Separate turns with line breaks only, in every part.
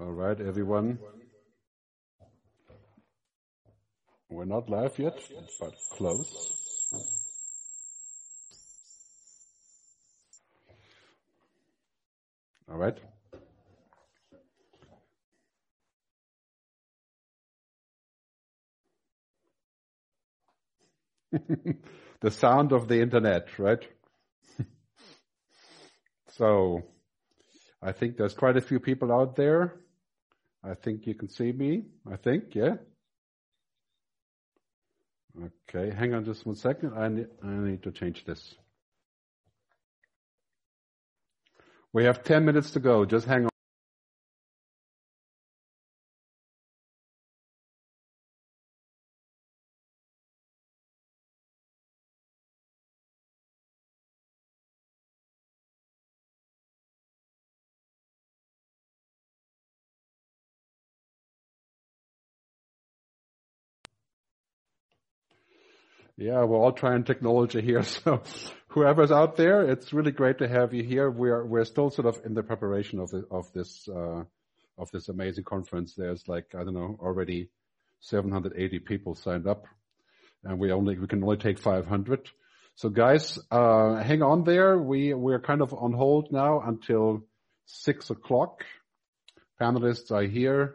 All right, everyone. We're not live yet, but close. All right. the sound of the internet, right? so I think there's quite a few people out there. I think you can see me. I think, yeah. Okay, hang on just one second. I need, I need to change this. We have 10 minutes to go. Just hang on. Yeah, we're all trying technology here. So whoever's out there, it's really great to have you here. We're we're still sort of in the preparation of the, of this uh, of this amazing conference. There's like I don't know already 780 people signed up, and we only we can only take 500. So guys, uh, hang on there. We we're kind of on hold now until six o'clock. Panelists are here.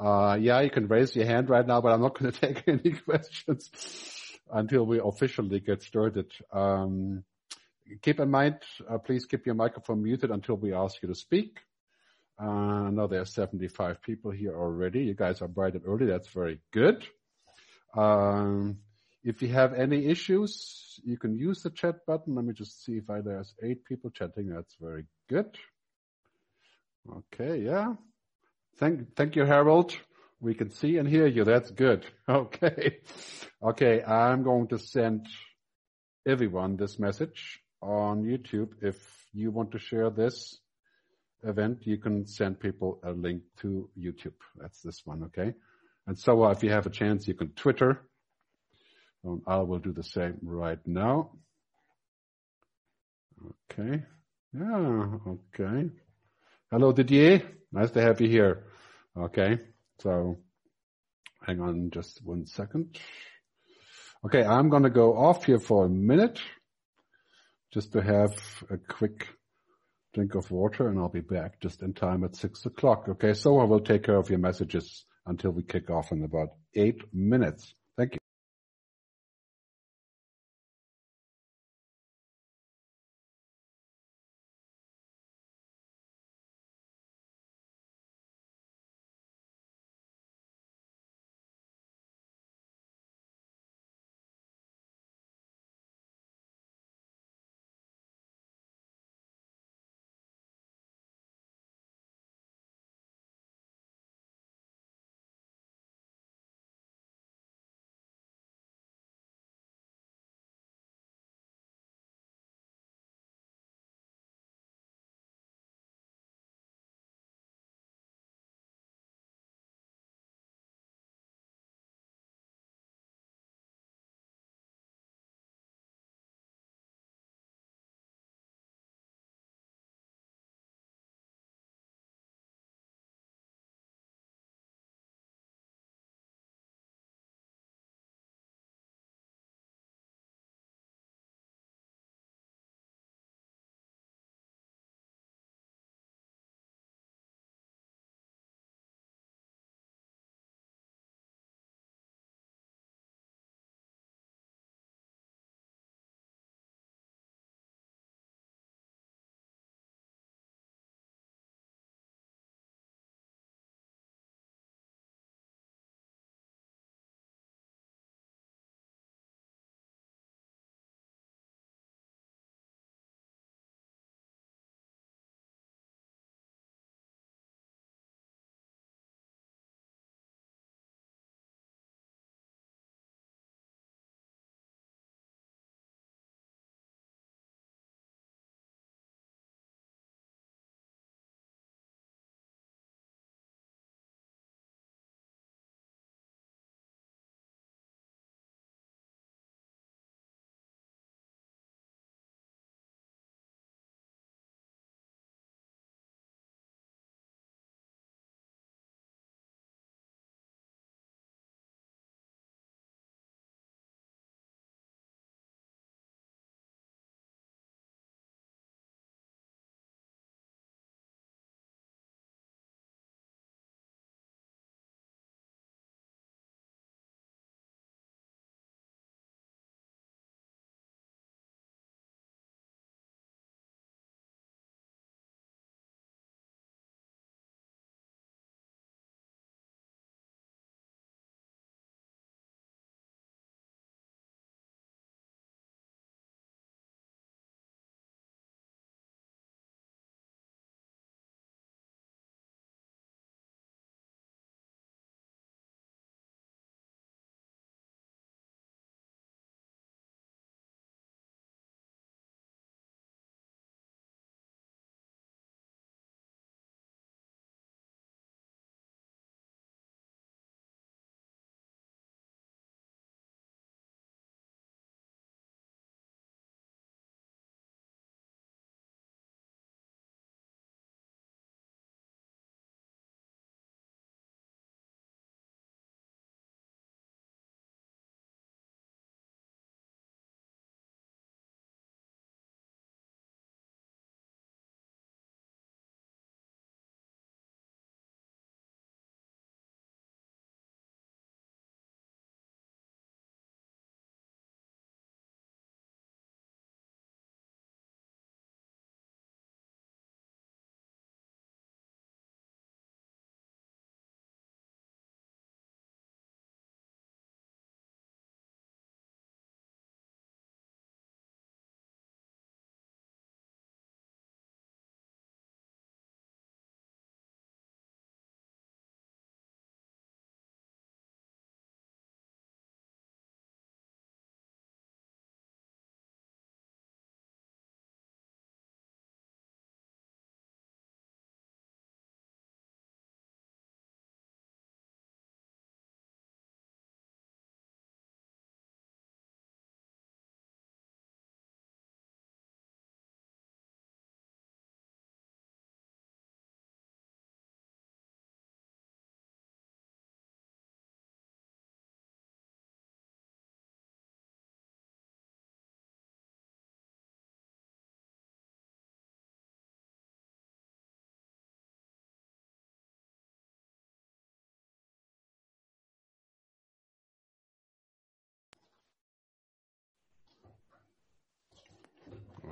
Uh, yeah, you can raise your hand right now, but I'm not going to take any questions until we officially get started. Um, keep in mind, uh, please keep your microphone muted until we ask you to speak. Uh, now there are 75 people here already. You guys are bright and early. That's very good. Um, if you have any issues, you can use the chat button. Let me just see if I, there's eight people chatting. That's very good. Okay, yeah. Thank, thank you, Harold. We can see and hear you. That's good. Okay. Okay. I'm going to send everyone this message on YouTube. If you want to share this event, you can send people a link to YouTube. That's this one. Okay. And so uh, if you have a chance, you can Twitter. Um, I will do the same right now. Okay. Yeah. Okay. Hello, Didier. Nice to have you here. Okay. So hang on just one second. Okay, I'm going to go off here for a minute just to have a quick drink of water and I'll be back just in time at six o'clock. Okay, so I will take care of your messages until we kick off in about eight minutes.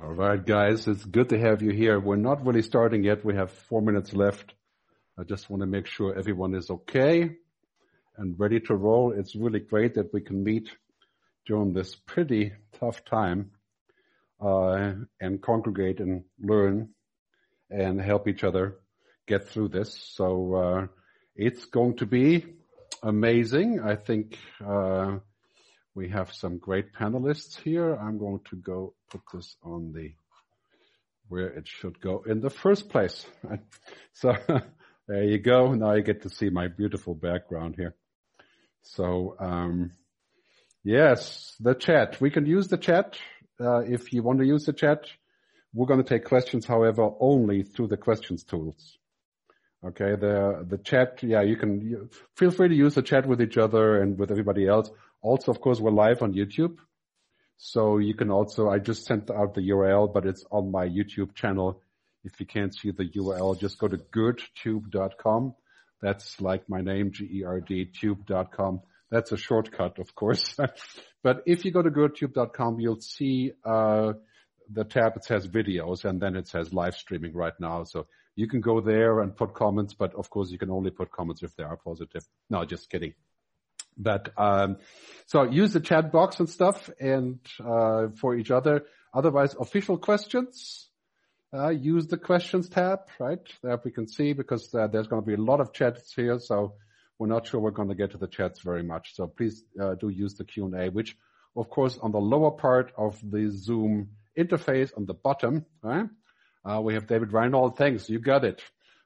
All right, guys, it's good to have you here. We're not really starting yet. We have four minutes left. I just want to make sure everyone is okay and ready to roll. It's really great that we can meet during this pretty tough time uh, and congregate and learn and help each other get through this. So uh, it's going to be amazing. I think uh, we have some great panelists here. I'm going to go put this on the where it should go in the first place. So there you go. Now you get to see my beautiful background here. So um, yes, the chat. We can use the chat uh, if you want to use the chat. We're going to take questions, however, only through the questions tools. Okay, the the chat, yeah, you can you, feel free to use the chat with each other and with everybody else. Also, of course, we're live on YouTube. So you can also, I just sent out the URL, but it's on my YouTube channel. If you can't see the URL, just go to gerdtube.com. That's like my name, G-E-R-D, tube.com. That's a shortcut, of course. but if you go to gerdtube.com, you'll see, uh, the tab, it says videos and then it says live streaming right now. So you can go there and put comments, but of course you can only put comments if they are positive. No, just kidding. But um, so use the chat box and stuff, and uh, for each other. Otherwise, official questions. Uh, use the questions tab, right? There we can see because uh, there's going to be a lot of chats here, so we're not sure we're going to get to the chats very much. So please uh, do use the Q&A, which of course on the lower part of the Zoom interface on the bottom, right? Uh, we have David Reinhold. Thanks. You got it.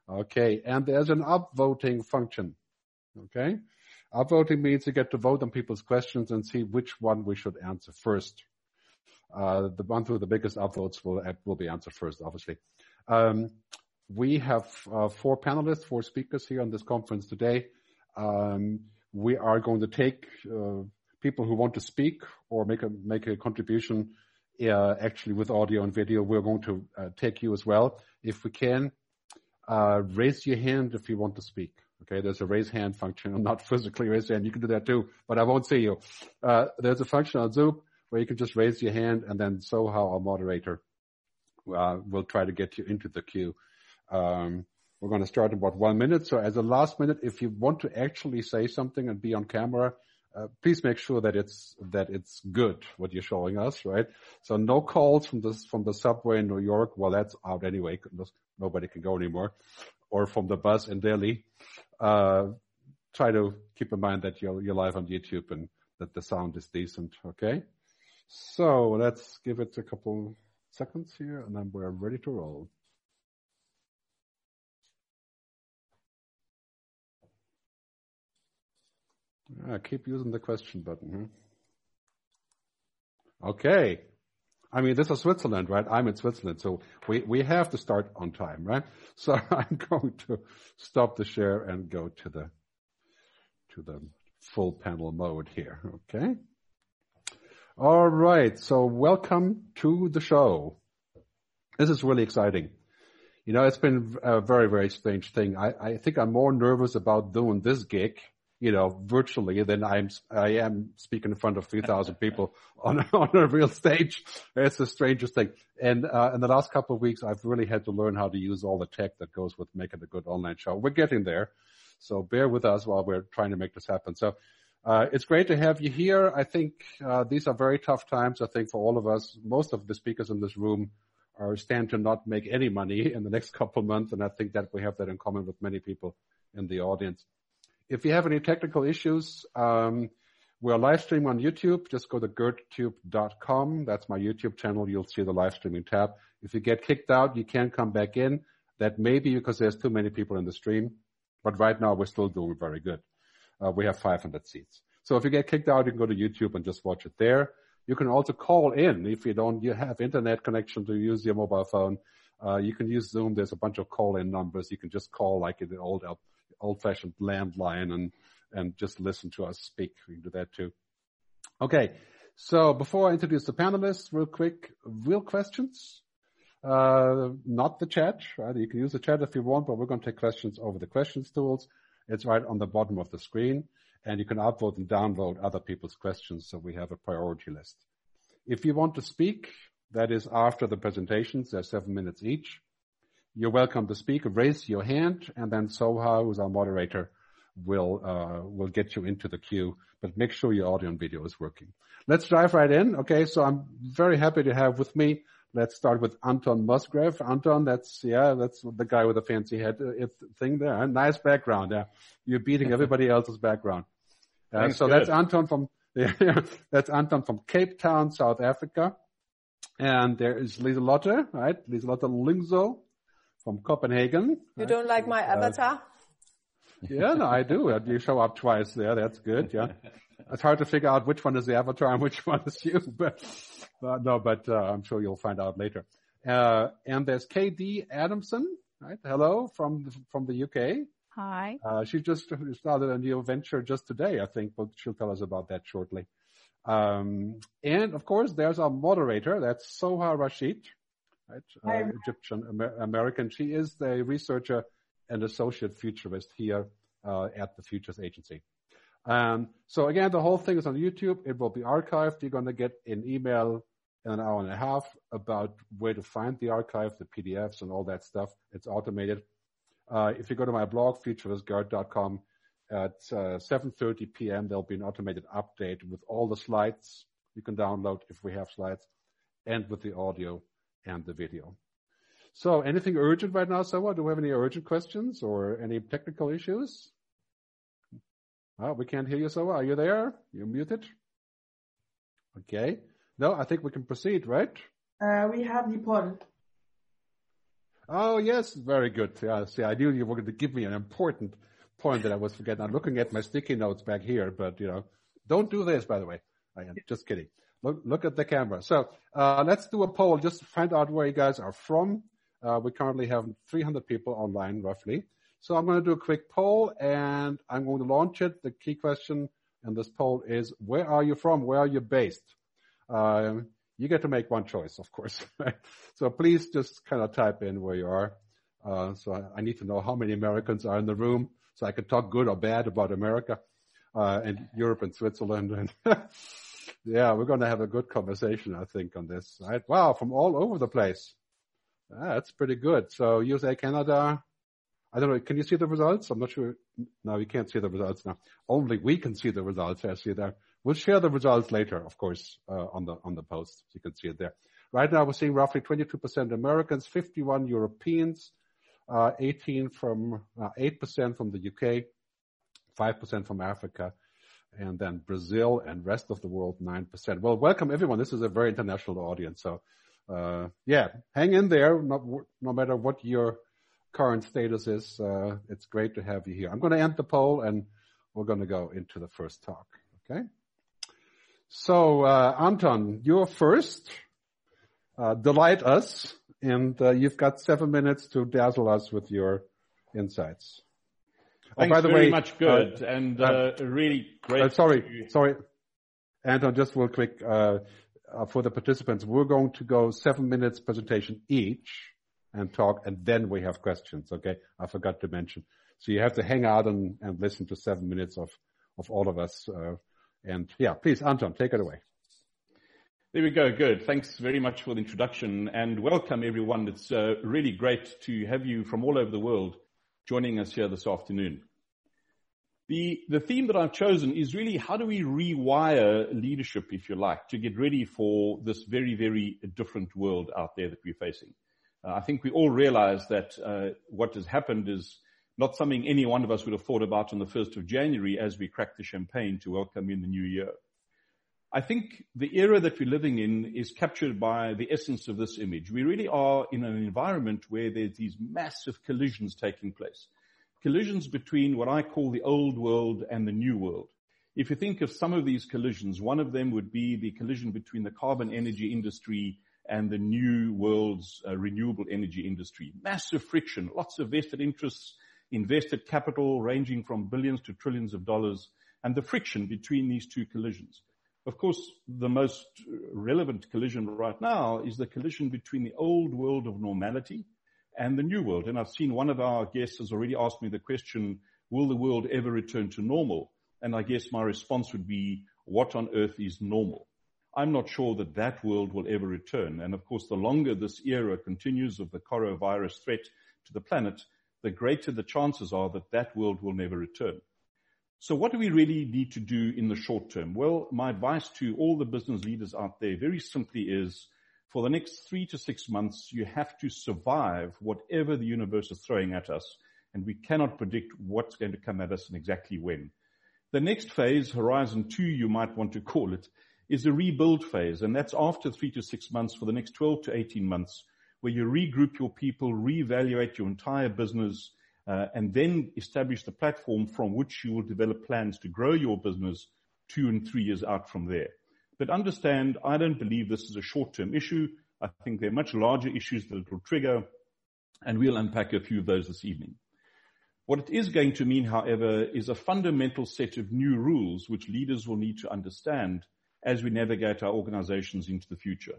Okay. And there's an upvoting function. Okay. Upvoting means you get to vote on people's questions and see which one we should answer first. Uh, the one with the biggest upvotes will, will be answered first, obviously. Um, we have uh, four panelists, four speakers here on this conference today. Um, we are going to take uh, people who want to speak or make a make a contribution uh, actually with audio and video. We're going to uh, take you as well. If we can, uh, raise your hand if you want to speak. Okay, there's a raise hand function. I'm not physically raise hand. You can do that too, but I won't see you. Uh, there's a function on Zoom where you can just raise your hand and then somehow our moderator uh, will try to get you into the queue. Um, we're going to start in about one minute. So as a last minute, if you want to actually say something and be on camera, uh, please make sure that it's that it's good what you're showing us, right? So no calls from the from the subway in New York. Well, that's out anyway. Nobody can go anymore, or from the bus in Delhi. Uh, try to keep in mind that you're you're live on YouTube and that the sound is decent. Okay, so let's give it a couple seconds here, and then we're ready to roll. Yeah, keep using the question button. Huh? Okay. I mean, this is Switzerland, right? I'm in Switzerland, so we, we have to start on time, right? So I'm going to stop the share and go to the, to the full panel mode here. Okay. All right. So welcome to the show. This is really exciting. You know, it's been a very, very strange thing. I, I think I'm more nervous about doing this gig you know, virtually than I'm, I am speaking in front of 3,000 people on, on a real stage. It's the strangest thing. And, uh, in the last couple of weeks, I've really had to learn how to use all the tech that goes with making a good online show. We're getting there. So bear with us while we're trying to make this happen. So, uh, it's great to have you here. I think, uh, these are very tough times. I think for all of us, most of the speakers in this room are stand to not make any money in the next couple of months. And I think that we have that in common with many people in the audience. If you have any technical issues, um, we're live streaming on YouTube. Just go to gerdtube.com. That's my YouTube channel. You'll see the live streaming tab. If you get kicked out, you can't come back in. That may be because there's too many people in the stream, but right now we're still doing very good. Uh, we have 500 seats. So if you get kicked out, you can go to YouTube and just watch it there. You can also call in if you don't you have internet connection to use your mobile phone. Uh, you can use Zoom. There's a bunch of call-in numbers. You can just call like in the old old fashioned landline and, and just listen to us speak. We can do that too. Okay. So before I introduce the panelists, real quick, real questions. Uh, not the chat, right? You can use the chat if you want, but we're going to take questions over the questions tools. It's right on the bottom of the screen and you can upvote and download other people's questions. So we have a priority list. If you want to speak, That is after the presentations. They're seven minutes each. You're welcome to speak. Raise your hand, and then Soha, who's our moderator, will uh, will get you into the queue. But make sure your audio and video is working. Let's dive right in. Okay, so I'm very happy to have with me. Let's start with Anton Musgrave. Anton, that's yeah, that's the guy with the fancy head uh, thing there. Nice background. Yeah, you're beating everybody else's background. Uh, so good. that's Anton from yeah, that's Anton from Cape Town, South Africa. And there is Lisa Liselotte, right? Liselotte Lyngsø from Copenhagen.
You
right?
don't like my avatar?
Yeah, no, I do. You show up twice there. That's good. Yeah. It's hard to figure out which one is the avatar and which one is you, but, but no, but uh, I'm sure you'll find out later. Uh, and there's KD Adamson, right? Hello from the, from the UK.
Hi.
Uh, she just started a new venture just today, I think, but she'll tell us about that shortly. Um, and of course, there's our moderator. That's Soha Rashid, right? Uh, Egyptian Amer- American. She is a researcher and associate futurist here uh, at the Futures Agency. Um, so again, the whole thing is on YouTube. It will be archived. You're going to get an email in an hour and a half about where to find the archive, the PDFs and all that stuff. It's automated. Uh, if you go to my blog, futuristgerd.com, at uh, 7.30 p.m., there'll be an automated update with all the slides you can download if we have slides and with the audio and the video. So anything urgent right now, Soha? Do we have any urgent questions or any technical issues? Oh, we can't hear you, Soha. Are you there? You're muted. Okay. No, I think we can proceed, right?
Uh, we have the poll.
Oh, yes. Very good. Yeah, see, I knew you were going to give me an important point that I was forgetting. I'm looking at my sticky notes back here, but you know, don't do this, by the way. I am just kidding. Look, look at the camera. So, uh, let's do a poll just to find out where you guys are from. Uh, we currently have 300 people online, roughly. So I'm going to do a quick poll and I'm going to launch it. The key question in this poll is, where are you from? Where are you based? Um, you get to make one choice, of course. so please just kind of type in where you are. Uh, so I, I, need to know how many Americans are in the room so I can talk good or bad about America, uh, and Europe and Switzerland. And yeah, we're going to have a good conversation, I think, on this. Right? Wow, from all over the place. Ah, that's pretty good. So USA, Canada. I don't know. Can you see the results? I'm not sure. No, you can't see the results now. Only we can see the results. I see there. We'll share the results later, of course, uh, on the on the post. You can see it there. Right now, we're seeing roughly 22% Americans, 51 Europeans, uh, 18 from uh, 8% from the UK, 5% from Africa, and then Brazil and rest of the world 9%. Well, welcome everyone. This is a very international audience, so uh, yeah, hang in there. No, no, matter what your current status is, uh, it's great to have you here. I'm going to end the poll and we're going to go into the first talk. Okay. So, uh, Anton, you're first. Uh, delight us, and uh, you've got seven minutes to dazzle us with your insights.
Thanks oh, by the very way, much good and really great.
sorry, to... sorry, Anton. Just real quick uh, for the participants, we're going to go seven minutes presentation each and talk, and then we have questions. Okay, I forgot to mention. So you have to hang out and, and listen to seven minutes of of all of us. Uh, and yeah, please, Anton, take it away.
There we go. Good. Thanks very much for the introduction and welcome everyone. It's uh, really great to have you from all over the world joining us here this afternoon. The, the theme that I've chosen is really how do we rewire leadership, if you like, to get ready for this very, very different world out there that we're facing. Uh, I think we all realize that uh, what has happened is not something any one of us would have thought about on the 1st of January as we crack the champagne to welcome in the new year. I think the era that we're living in is captured by the essence of this image. We really are in an environment where there's these massive collisions taking place collisions between what I call the old world and the new world. If you think of some of these collisions, one of them would be the collision between the carbon energy industry and the new world's uh, renewable energy industry. Massive friction, lots of vested interests, invested capital ranging from billions to trillions of dollars, and the friction between these two collisions. Of course, the most relevant collision right now is the collision between the old world of normality, and the new world. And I've seen one of our guests has already asked me the question, will the world ever return to normal? And I guess my response would be, what on earth is normal? I'm not sure that that world will ever return. And of course, the longer this era continues of the coronavirus threat to the planet, the greater the chances are that that world will never return. So what do we really need to do in the short term? Well, my advice to all the business leaders out there very simply is for the next three to six months, you have to survive whatever the universe is throwing at us. And we cannot predict what's going to come at us and exactly when. The next phase, horizon two, you might want to call it, is a rebuild phase. And that's after three to six months for the next 12 to 18 months where you regroup your people, reevaluate your entire business, uh, and then establish the platform from which you will develop plans to grow your business two and three years out from there. But understand, I don't believe this is a short-term issue. I think there are much larger issues that it will trigger, and we'll unpack a few of those this evening. What it is going to mean, however, is a fundamental set of new rules which leaders will need to understand as we navigate our organizations into the future.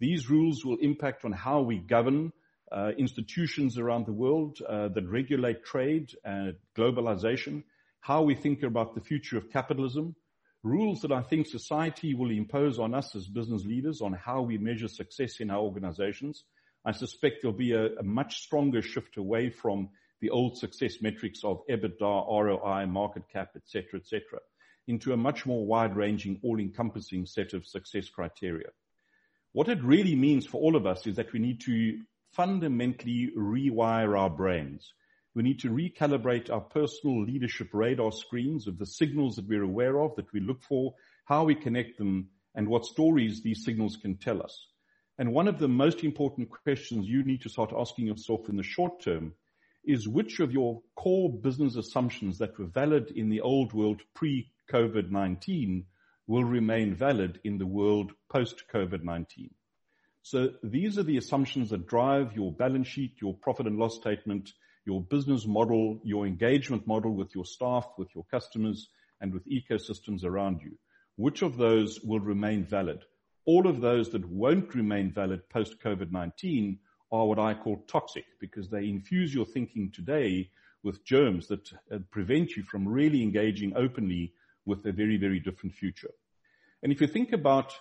These rules will impact on how we govern uh, institutions around the world uh, that regulate trade and globalization, how we think about the future of capitalism, rules that I think society will impose on us as business leaders on how we measure success in our organizations. I suspect there'll be a, a much stronger shift away from the old success metrics of EBITDA, ROI, market cap, etc., etc., into a much more wide-ranging, all-encompassing set of success criteria. What it really means for all of us is that we need to fundamentally rewire our brains. We need to recalibrate our personal leadership radar screens of the signals that we're aware of, that we look for, how we connect them, and what stories these signals can tell us. And one of the most important questions you need to start asking yourself in the short term is which of your core business assumptions that were valid in the old world pre-COVID-19 will remain valid in the world post-COVID-19. So these are the assumptions that drive your balance sheet, your profit and loss statement, your business model, your engagement model with your staff, with your customers, and with ecosystems around you. Which of those will remain valid? All of those that won't remain valid post-COVID-19 are what I call toxic because they infuse your thinking today with germs that uh, prevent you from really engaging openly with a very, very different future. And if you think about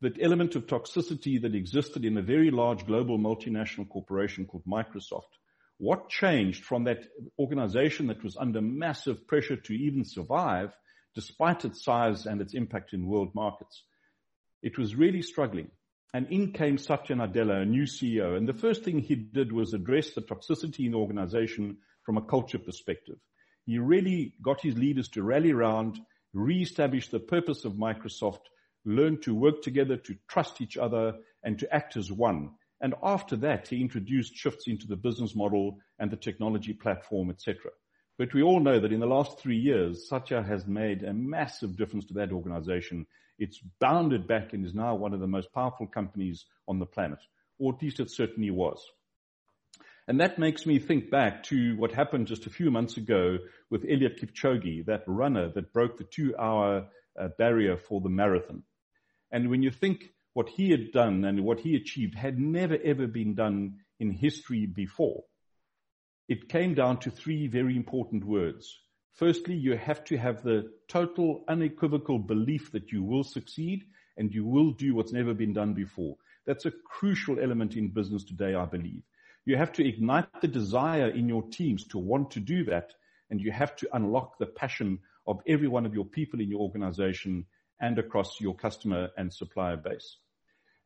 that element of toxicity that existed in a very large global multinational corporation called Microsoft, what changed from that organization that was under massive pressure to even survive despite its size and its impact in world markets? It was really struggling. And in came Satya Nadella, a new CEO. And the first thing he did was address the toxicity in the organization from a culture perspective. He really got his leaders to rally around re-establish the purpose of Microsoft, learn to work together, to trust each other, and to act as one. And after that, he introduced shifts into the business model and the technology platform, etc. But we all know that in the last three years, Satya has made a massive difference to that organization. It's bounded back and is now one of the most powerful companies on the planet, or at least it certainly was. And that makes me think back to what happened just a few months ago with Eliud Kipchoge, that runner that broke the two hour uh, barrier for the marathon. And when you think what he had done and what he achieved had never ever been done in history before, it came down to three very important words. Firstly, you have to have the total unequivocal belief that you will succeed and you will do what's never been done before. That's a crucial element in business today, I believe. You have to ignite the desire in your teams to want to do that. And you have to unlock the passion of every one of your people in your organization and across your customer and supplier base.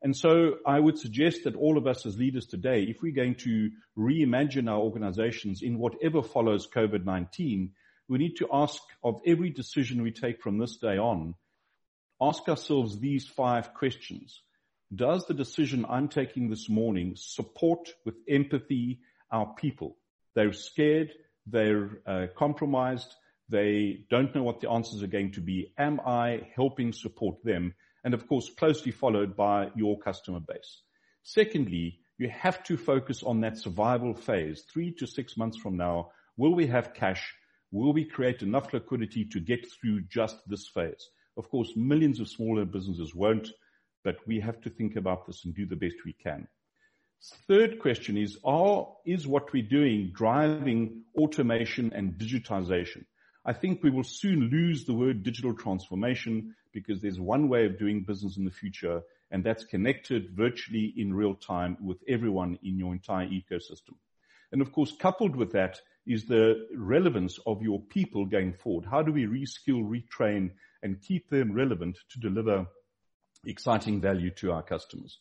And so I would suggest that all of us as leaders today, if we're going to reimagine our organizations in whatever follows COVID-19, we need to ask of every decision we take from this day on, ask ourselves these five questions. Does the decision I'm taking this morning support with empathy our people? They're scared. They're uh, compromised. They don't know what the answers are going to be. Am I helping support them? And of course, closely followed by your customer base. Secondly, you have to focus on that survival phase. Three to six months from now, will we have cash? Will we create enough liquidity to get through just this phase? Of course, millions of smaller businesses won't but we have to think about this and do the best we can. Third question is, are, is what we're doing driving automation and digitization? I think we will soon lose the word digital transformation because there's one way of doing business in the future, and that's connected virtually in real time with everyone in your entire ecosystem. And of course, coupled with that is the relevance of your people going forward. How do we reskill, retrain, and keep them relevant to deliver exciting value to our customers?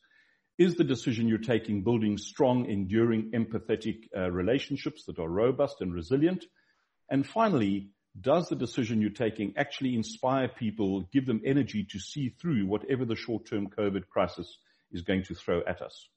Is the decision you're taking building strong, enduring, empathetic uh, relationships that are robust and resilient? And finally, does the decision you're taking actually inspire people, give them energy to see through whatever the short-term COVID crisis is going to throw at us?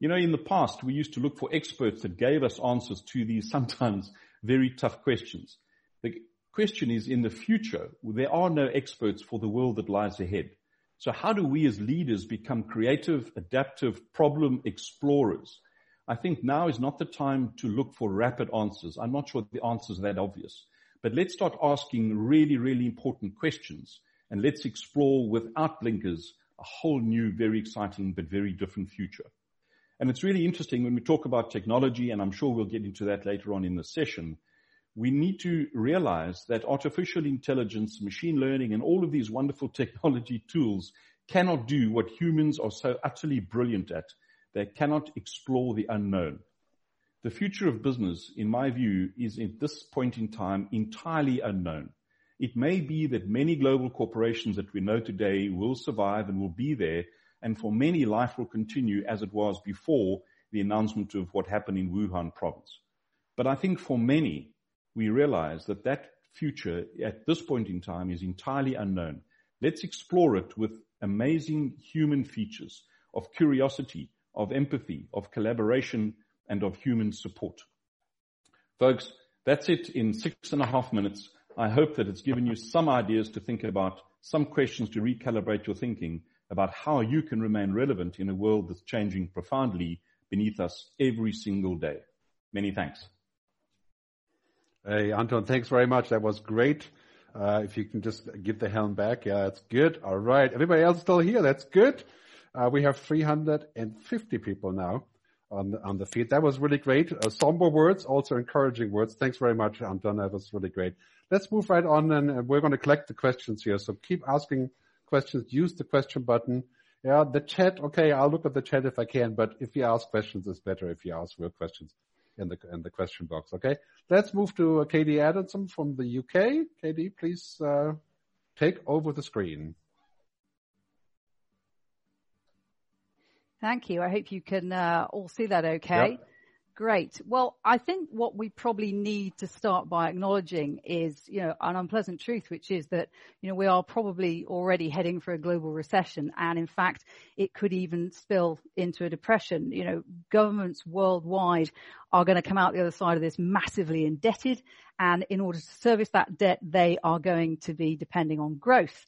You know, in the past, we used to look for experts that gave us answers to these sometimes very tough questions. The question is in the future, there are no experts for the world that lies ahead. So how do we as leaders become creative, adaptive problem explorers? I think now is not the time to look for rapid answers. I'm not sure the answers are that obvious. But let's start asking really, really important questions and let's explore without blinkers a whole new, very exciting, but very different future. And it's really interesting when we talk about technology, and I'm sure we'll get into that later on in the session. We need to realize that artificial intelligence, machine learning, and all of these wonderful technology tools cannot do what humans are so utterly brilliant at. They cannot explore the unknown. The future of business, in my view, is at this point in time entirely unknown. It may be that many global corporations that we know today will survive and will be there, and for many life will continue as it was before the announcement of what happened in Wuhan province. But I think for many, we realize that that future at this point in time is entirely unknown. Let's explore it with amazing human features of curiosity, of empathy, of collaboration, and of human support. Folks, that's it in six and a half minutes. I hope that it's given you some ideas to think about, some questions to recalibrate your thinking about how you can remain relevant in a world that's changing profoundly beneath us every single day. Many thanks.
Hey, Anton, thanks very much. That was great. Uh, if you can just give the helm back. Yeah, that's good. All right. Everybody else still here? That's good. Uh, we have 350 people now on the, on the feed. That was really great. Uh, somber words, also encouraging words. Thanks very much, Anton. That was really great. Let's move right on and we're going to collect the questions here. So keep asking questions. Use the question button. Yeah, the chat. Okay, I'll look at the chat if I can, but if you ask questions, it's better if you ask real questions in the in the question box. Okay, let's move to uh, Katie Adamson from the UK. Katie, please uh, take over the screen.
Thank you. I hope you can uh, all see that okay. Yep. Great. Well, I think what we probably need to start by acknowledging is, you know, an unpleasant truth, which is that, you know, we are probably already heading for a global recession. And in fact, it could even spill into a depression. You know, governments worldwide are going to come out the other side of this massively indebted. And in order to service that debt, they are going to be depending on growth.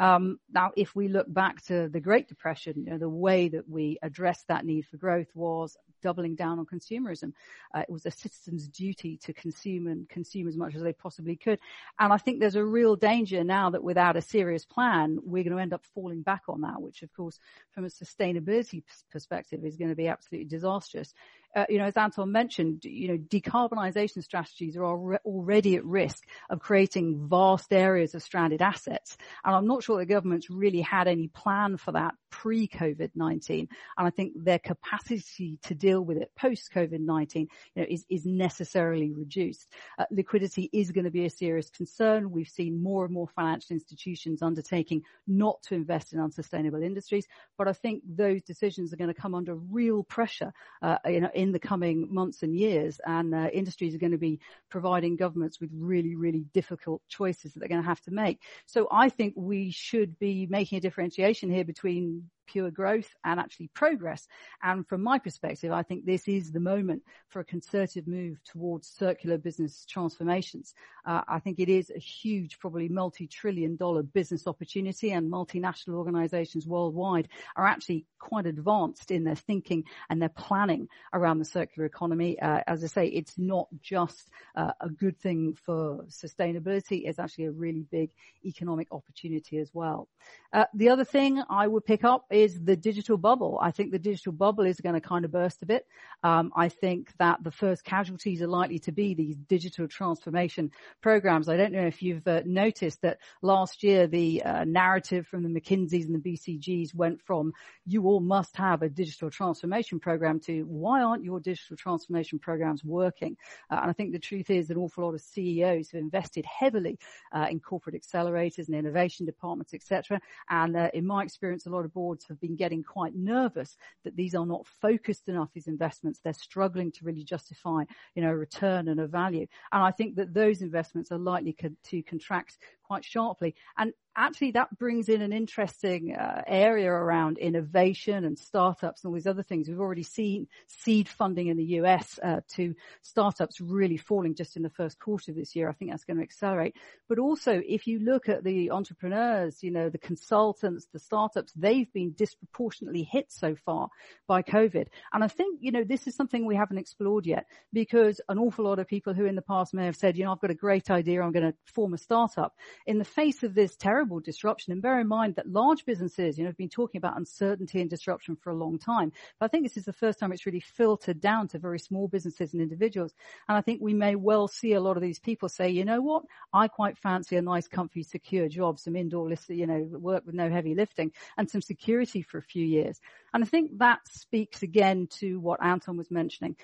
Um, now, if we look back to the Great Depression, you know, the way that we addressed that need for growth was doubling down on consumerism. Uh, it was a citizen's duty to consume and consume as much as they possibly could. And I think there's a real danger now that without a serious plan, we're going to end up falling back on that, which of course, from a sustainability perspective is going to be absolutely disastrous uh, you know, as Anton mentioned, you know, decarbonisation strategies are already at risk of creating vast areas of stranded assets. And I'm not sure the government's really had any plan for that pre-COVID-19. And I think their capacity to deal with it post-COVID-19, you know, is, is necessarily reduced. Uh, liquidity is going to be a serious concern. We've seen more and more financial institutions undertaking not to invest in unsustainable industries. But I think those decisions are going to come under real pressure, uh, you know, in the coming months and years. And uh, industries are going to be providing governments with really, really difficult choices that they're going to have to make. So I think we should be making a differentiation here between pure growth and actually progress. And from my perspective, I think this is the moment for a concerted move towards circular business transformations. Uh, I think it is a huge, probably multi-trillion dollar business opportunity and multinational organizations worldwide are actually quite advanced in their thinking and their planning around the circular economy. Uh, as I say, it's not just uh, a good thing for sustainability. It's actually a really big economic opportunity as well. Uh, the other thing I would pick up is the digital bubble. I think the digital bubble is going to kind of burst a bit. Um, I think that the first casualties are likely to be these digital transformation programs. I don't know if you've uh, noticed that last year the uh, narrative from the McKinseys and the BCGs went from you all must have a digital transformation program to why aren't your digital transformation programs working? Uh, and I think the truth is an awful lot of CEOs have invested heavily uh, in corporate accelerators and innovation departments, etc. And uh, in my experience, a lot of boards have been getting quite nervous that these are not focused enough, these investments. They're struggling to really justify, you know, a return and a value. And I think that those investments are likely co- to contract quite sharply. And actually that brings in an interesting uh, area around innovation and startups and all these other things. We've already seen seed funding in the US uh, to startups really falling just in the first quarter of this year. I think that's going to accelerate. But also, if you look at the entrepreneurs, you know, the consultants, the startups, they've been disproportionately hit so far by COVID. And I think, you know, this is something we haven't explored yet because an awful lot of people who in the past may have said, you know, I've got a great idea, I'm going to form a startup in the face of this terrible disruption. And bear in mind that large businesses, you know, have been talking about uncertainty and disruption for a long time. But I think this is the first time it's really filtered down to very small businesses and individuals. And I think we may well see a lot of these people say, you know what? I quite fancy a nice, comfy, secure job, some indoor, list, you know, work with no heavy lifting and some security for a few years. And I think that speaks again to what Anton was mentioning.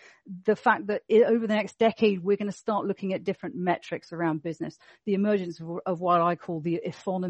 The fact that it, over the next decade, we're going to start looking at different metrics around business. The emergence of, of what I call the.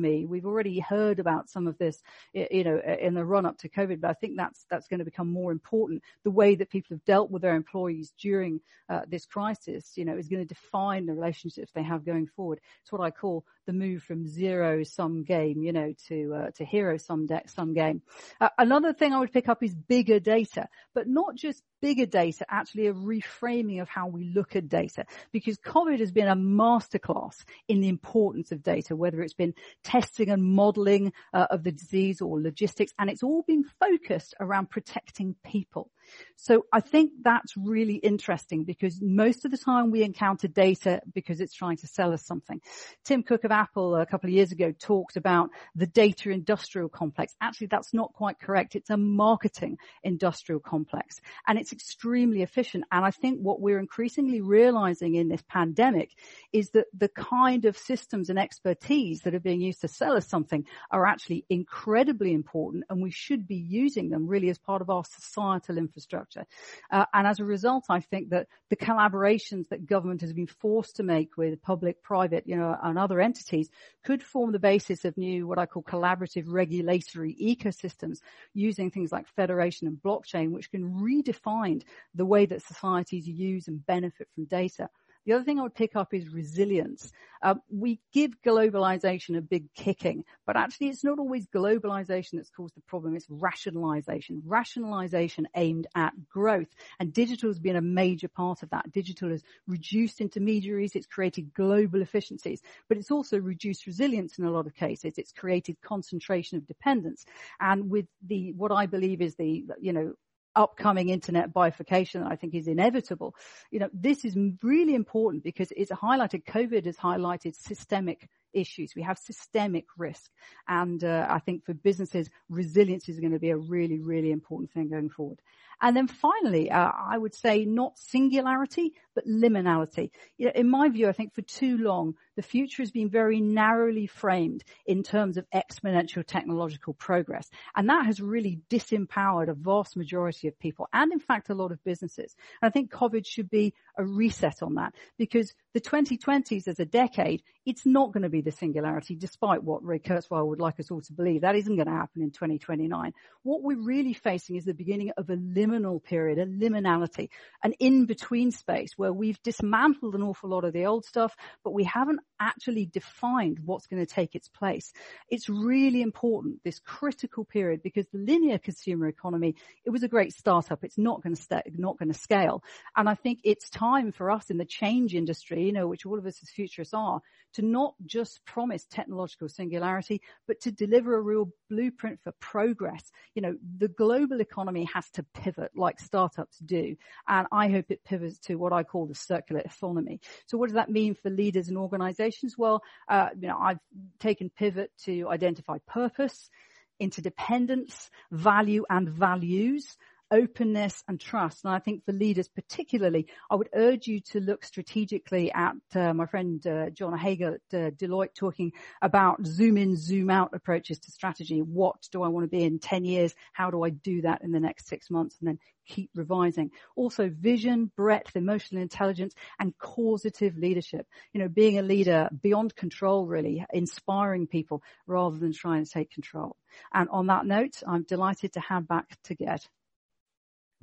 We've already heard about some of this, you know, in the run up to COVID, but I think that's, that's going to become more important. The way that people have dealt with their employees during uh, this crisis, you know, is going to define the relationships they have going forward. It's what I call the move from zero sum game, you know, to uh, to hero sum deck sum game. Uh, another thing I would pick up is bigger data, but not just bigger data, actually a reframing of how we look at data, because COVID has been a masterclass in the importance of data, whether it's been testing and modeling uh, of the disease or logistics, and it's all been focused around protecting people. So I think that's really interesting because most of the time we encounter data because it's trying to sell us something. Tim Cook of Apple a couple of years ago talked about the data industrial complex. Actually, that's not quite correct. It's a marketing industrial complex and it's extremely efficient. And I think what we're increasingly realizing in this pandemic is that the kind of systems and expertise that are being used to sell us something are actually incredibly important and we should be using them really as part of our societal infrastructure infrastructure. Uh, and as a result, I think that the collaborations that government has been forced to make with public, private, you know, and other entities could form the basis of new, what I call collaborative regulatory ecosystems using things like federation and blockchain, which can redefine the way that societies use and benefit from data. The other thing I would pick up is resilience. Uh, we give globalization a big kicking, but actually it's not always globalization that's caused the problem. It's rationalization. Rationalization aimed at growth. And digital has been a major part of that. Digital has reduced intermediaries. It's created global efficiencies, but it's also reduced resilience in a lot of cases. It's created concentration of dependence. And with the, what I believe is the, you know, upcoming internet bifurcation that I think is inevitable. You know, this is really important because it's highlighted, COVID has highlighted systemic issues. We have systemic risk. And uh, I think for businesses, resilience is going to be a really, really important thing going forward. And then finally, uh, I would say not singularity, but liminality. You know, in my view, I think for too long, the future has been very narrowly framed in terms of exponential technological progress. And that has really disempowered a vast majority of people and in fact a lot of businesses. And I think COVID should be a reset on that because the 2020s as a decade, it's not going to be the singularity despite what Ray Kurzweil would like us all to believe. That isn't going to happen in 2029. What we're really facing is the beginning of a liminal period, a liminality, an in-between space where we've dismantled an awful lot of the old stuff, but we haven't actually defined what's going to take its place. It's really important, this critical period, because the linear consumer economy, it was a great startup. It's not going to stay, not going to scale. And I think it's time for us in the change industry, you know, which all of us as futurists are, to not just promise technological singularity, but to deliver a real blueprint for progress. You know, the global economy has to pivot like startups do. And I hope it pivots to what I call the circular economy. So what does that mean for leaders and organizations? Well, uh, you know, I've taken pivot to identify purpose interdependence, value and values, openness and trust. And I think for leaders particularly, I would urge you to look strategically at uh, my friend uh, John Hagel at uh, Deloitte talking about zoom in, zoom out approaches to strategy. What do I want to be in 10 years? How do I do that in the next six months? And then keep revising. Also vision, breadth, emotional intelligence and causative leadership. You know, being a leader beyond control really, inspiring people rather than trying to take control. And on that note, I'm delighted to hand back to Gerd.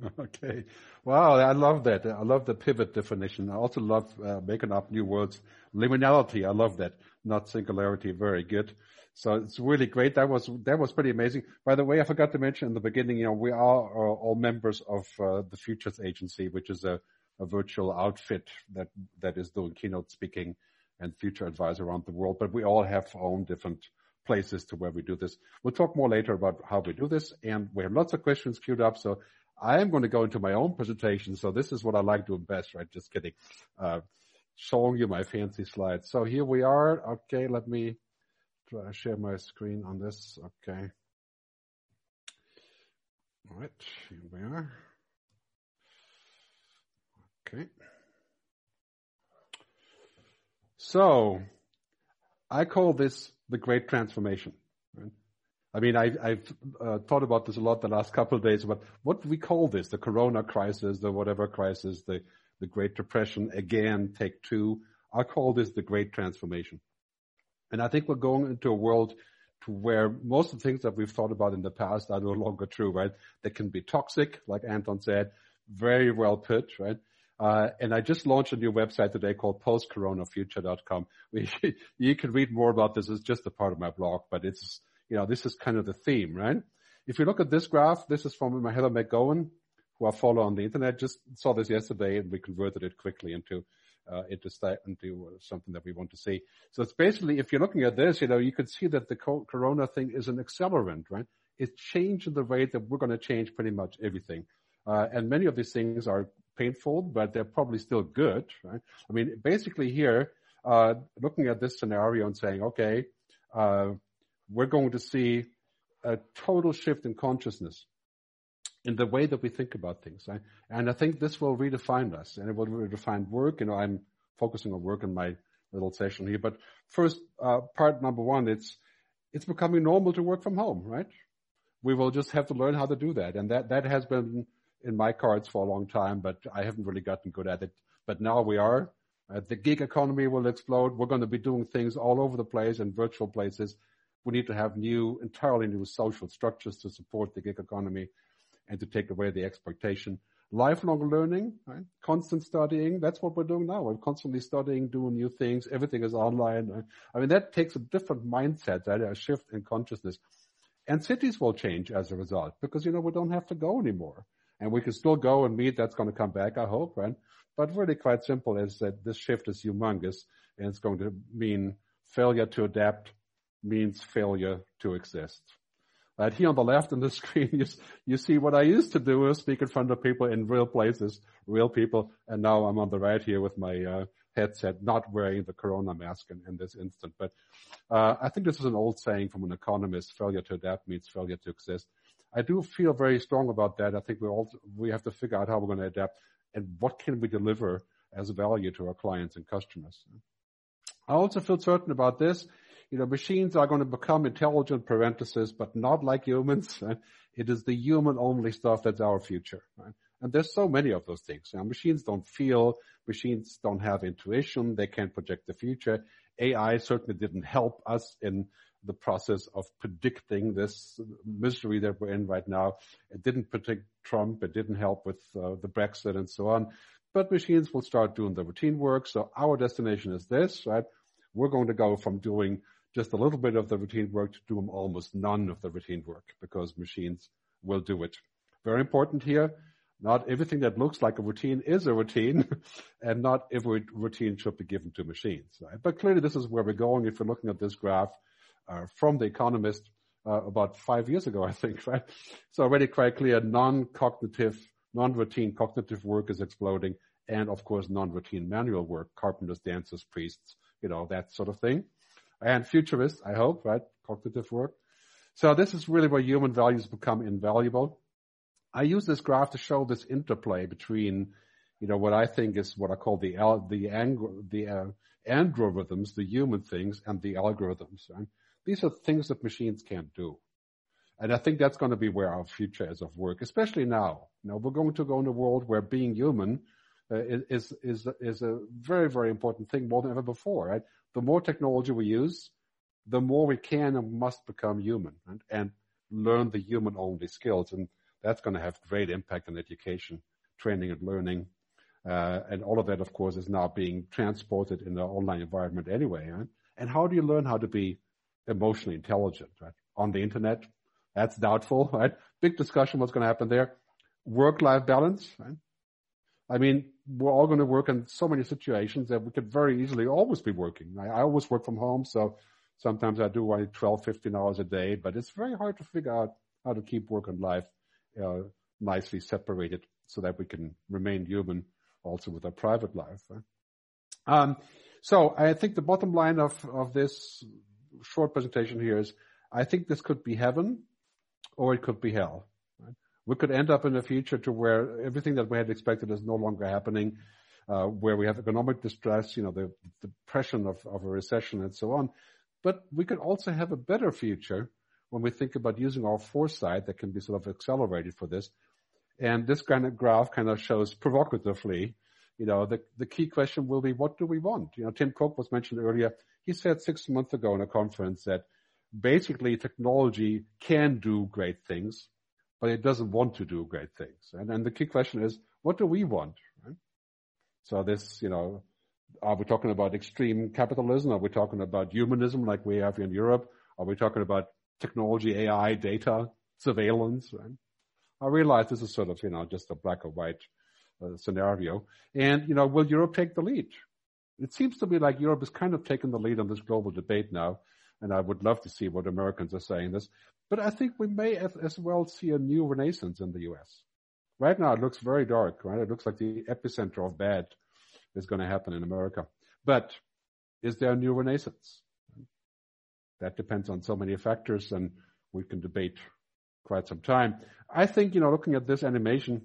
Okay. Wow, I love that. I love the pivot definition. I also love uh, making up new words. Liminality, I love that. Not singularity, very good. So it's really great. That was that was pretty amazing. By the way, I forgot to mention in the beginning, you know, we are all members of uh, the Futures Agency, which is a, a virtual outfit that that is doing keynote speaking and future advice around the world. But we all have our own different places to where we do this. We'll talk more later about how we do this, and we have lots of questions queued up. So I am going to go into my own presentation. So this is what I like doing best, right? Just kidding. Uh, showing you my fancy slides. So here we are. Okay, let me try share my screen on this. Okay. All right, here we are. Okay. So I call this the great transformation. I mean, I, have uh, thought about this a lot the last couple of days. But what we call this? The Corona crisis, the whatever crisis, the the Great Depression again, take two. I call this the Great Transformation, and I think we're going into a world to where most of the things that we've thought about in the past are no longer true. Right? They can be toxic, like Anton said, very well put. Right? Uh, and I just launched a new website today called postcoronafuture.com. you can read more about this. It's just a part of my blog, but it's you know, this is kind of the theme, right? If you look at this graph, this is from Heather McGowan, who I follow on the internet. Just saw this yesterday, and we converted it quickly into uh, into, into something that we want to see. So it's basically, if you're looking at this, you know, you can see that the corona thing is an accelerant, right? It's changing the rate that we're going to change pretty much everything. Uh, and many of these things are painful, but they're probably still good, right? I mean, basically here, uh, looking at this scenario and saying, okay, uh, we're going to see a total shift in consciousness in the way that we think about things. And I think this will redefine us and it will redefine work. You know, I'm focusing on work in my little session here, but first, uh, part number one, it's, it's becoming normal to work from home, right? We will just have to learn how to do that. And that, that has been in my cards for a long time, but I haven't really gotten good at it. But now we are. Uh, the gig economy will explode. We're going to be doing things all over the place in virtual places. We need to have new, entirely new social structures to support the gig economy and to take away the exploitation. Lifelong learning, right? Constant studying. That's what we're doing now. We're constantly studying, doing new things. Everything is online. I mean, that takes a different mindset, right? A shift in consciousness. And cities will change as a result because, you know, we don't have to go anymore. And we can still go and meet. That's going to come back, I hope, right? But really quite simple is that this shift is humongous and it's going to mean failure to adapt, means failure to exist. Right here on the left on the screen, you, you see what I used to do is speak in front of people in real places, real people, and now I'm on the right here with my uh, headset, not wearing the corona mask in, in this instant. But uh, I think this is an old saying from an economist, failure to adapt means failure to exist. I do feel very strong about that. I think we all we have to figure out how we're going to adapt and what can we deliver as value to our clients and customers. I also feel certain about this you know, machines are going to become intelligent parentheses, but not like humans. It is the human only stuff that's our future. Right? And there's so many of those things. You know, machines don't feel, machines don't have intuition, they can't project the future. AI certainly didn't help us in the process of predicting this misery that we're in right now. It didn't predict Trump, it didn't help with uh, the Brexit and so on. But machines will start doing the routine work. So our destination is this, right? We're going to go from doing just a little bit of the routine work to do almost none of the routine work because machines will do it. Very important here. Not everything that looks like a routine is a routine and not every routine should be given to machines. Right? But clearly this is where we're going if you're looking at this graph uh, from The Economist uh, about five years ago, I think, right? So already quite clear non-cognitive, non-routine cognitive work is exploding and of course non-routine manual work, carpenters, dancers, priests, you know, that sort of thing and futurist, I hope, right? Cognitive work. So this is really where human values become invaluable. I use this graph to show this interplay between, you know, what I think is what I call the the ang- the uh, androrithms, the human things, and the algorithms. Right? These are things that machines can't do. And I think that's going to be where our future is of work, especially now. Now we're going to go in a world where being human uh, is, is, is a very, very important thing more than ever before, right? The more technology we use, the more we can and must become human and, and learn the human only skills. And that's going to have great impact on education, training and learning. Uh, and all of that, of course, is now being transported in the online environment anyway. Right? And how do you learn how to be emotionally intelligent, right? On the internet, that's doubtful, right? Big discussion what's going to happen there. Work-life balance, right? I mean, we're all going to work in so many situations that we could very easily always be working. I, I always work from home, so sometimes I do only 12, 15 hours a day, but it's very hard to figure out how to keep work and life uh, nicely separated so that we can remain human also with our private life. Um, so I think the bottom line of, of this short presentation here is I think this could be heaven or it could be hell. We could end up in a future to where everything that we had expected is no longer happening, uh, where we have economic distress, you know, the, the depression of, of a recession and so on. But we could also have a better future when we think about using our foresight that can be sort of accelerated for this. And this kind of graph kind of shows provocatively, you know, the, the key question will be, what do we want? You know, Tim Cook was mentioned earlier. He said six months ago in a conference that basically technology can do great things, but it doesn't want to do great things. And then the key question is, what do we want? Right? So this, you know, are we talking about extreme capitalism? Are we talking about humanism like we have in Europe? Are we talking about technology, AI, data, surveillance? Right? I realize this is sort of, you know, just a black or white uh, scenario. And, you know, will Europe take the lead? It seems to me like Europe is kind of taking the lead on this global debate now and I would love to see what Americans are saying this. But I think we may as well see a new renaissance in the U.S. Right now, it looks very dark. Right, it looks like the epicenter of bad is going to happen in America. But is there a new renaissance? That depends on so many factors, and we can debate quite some time. I think you know, looking at this animation,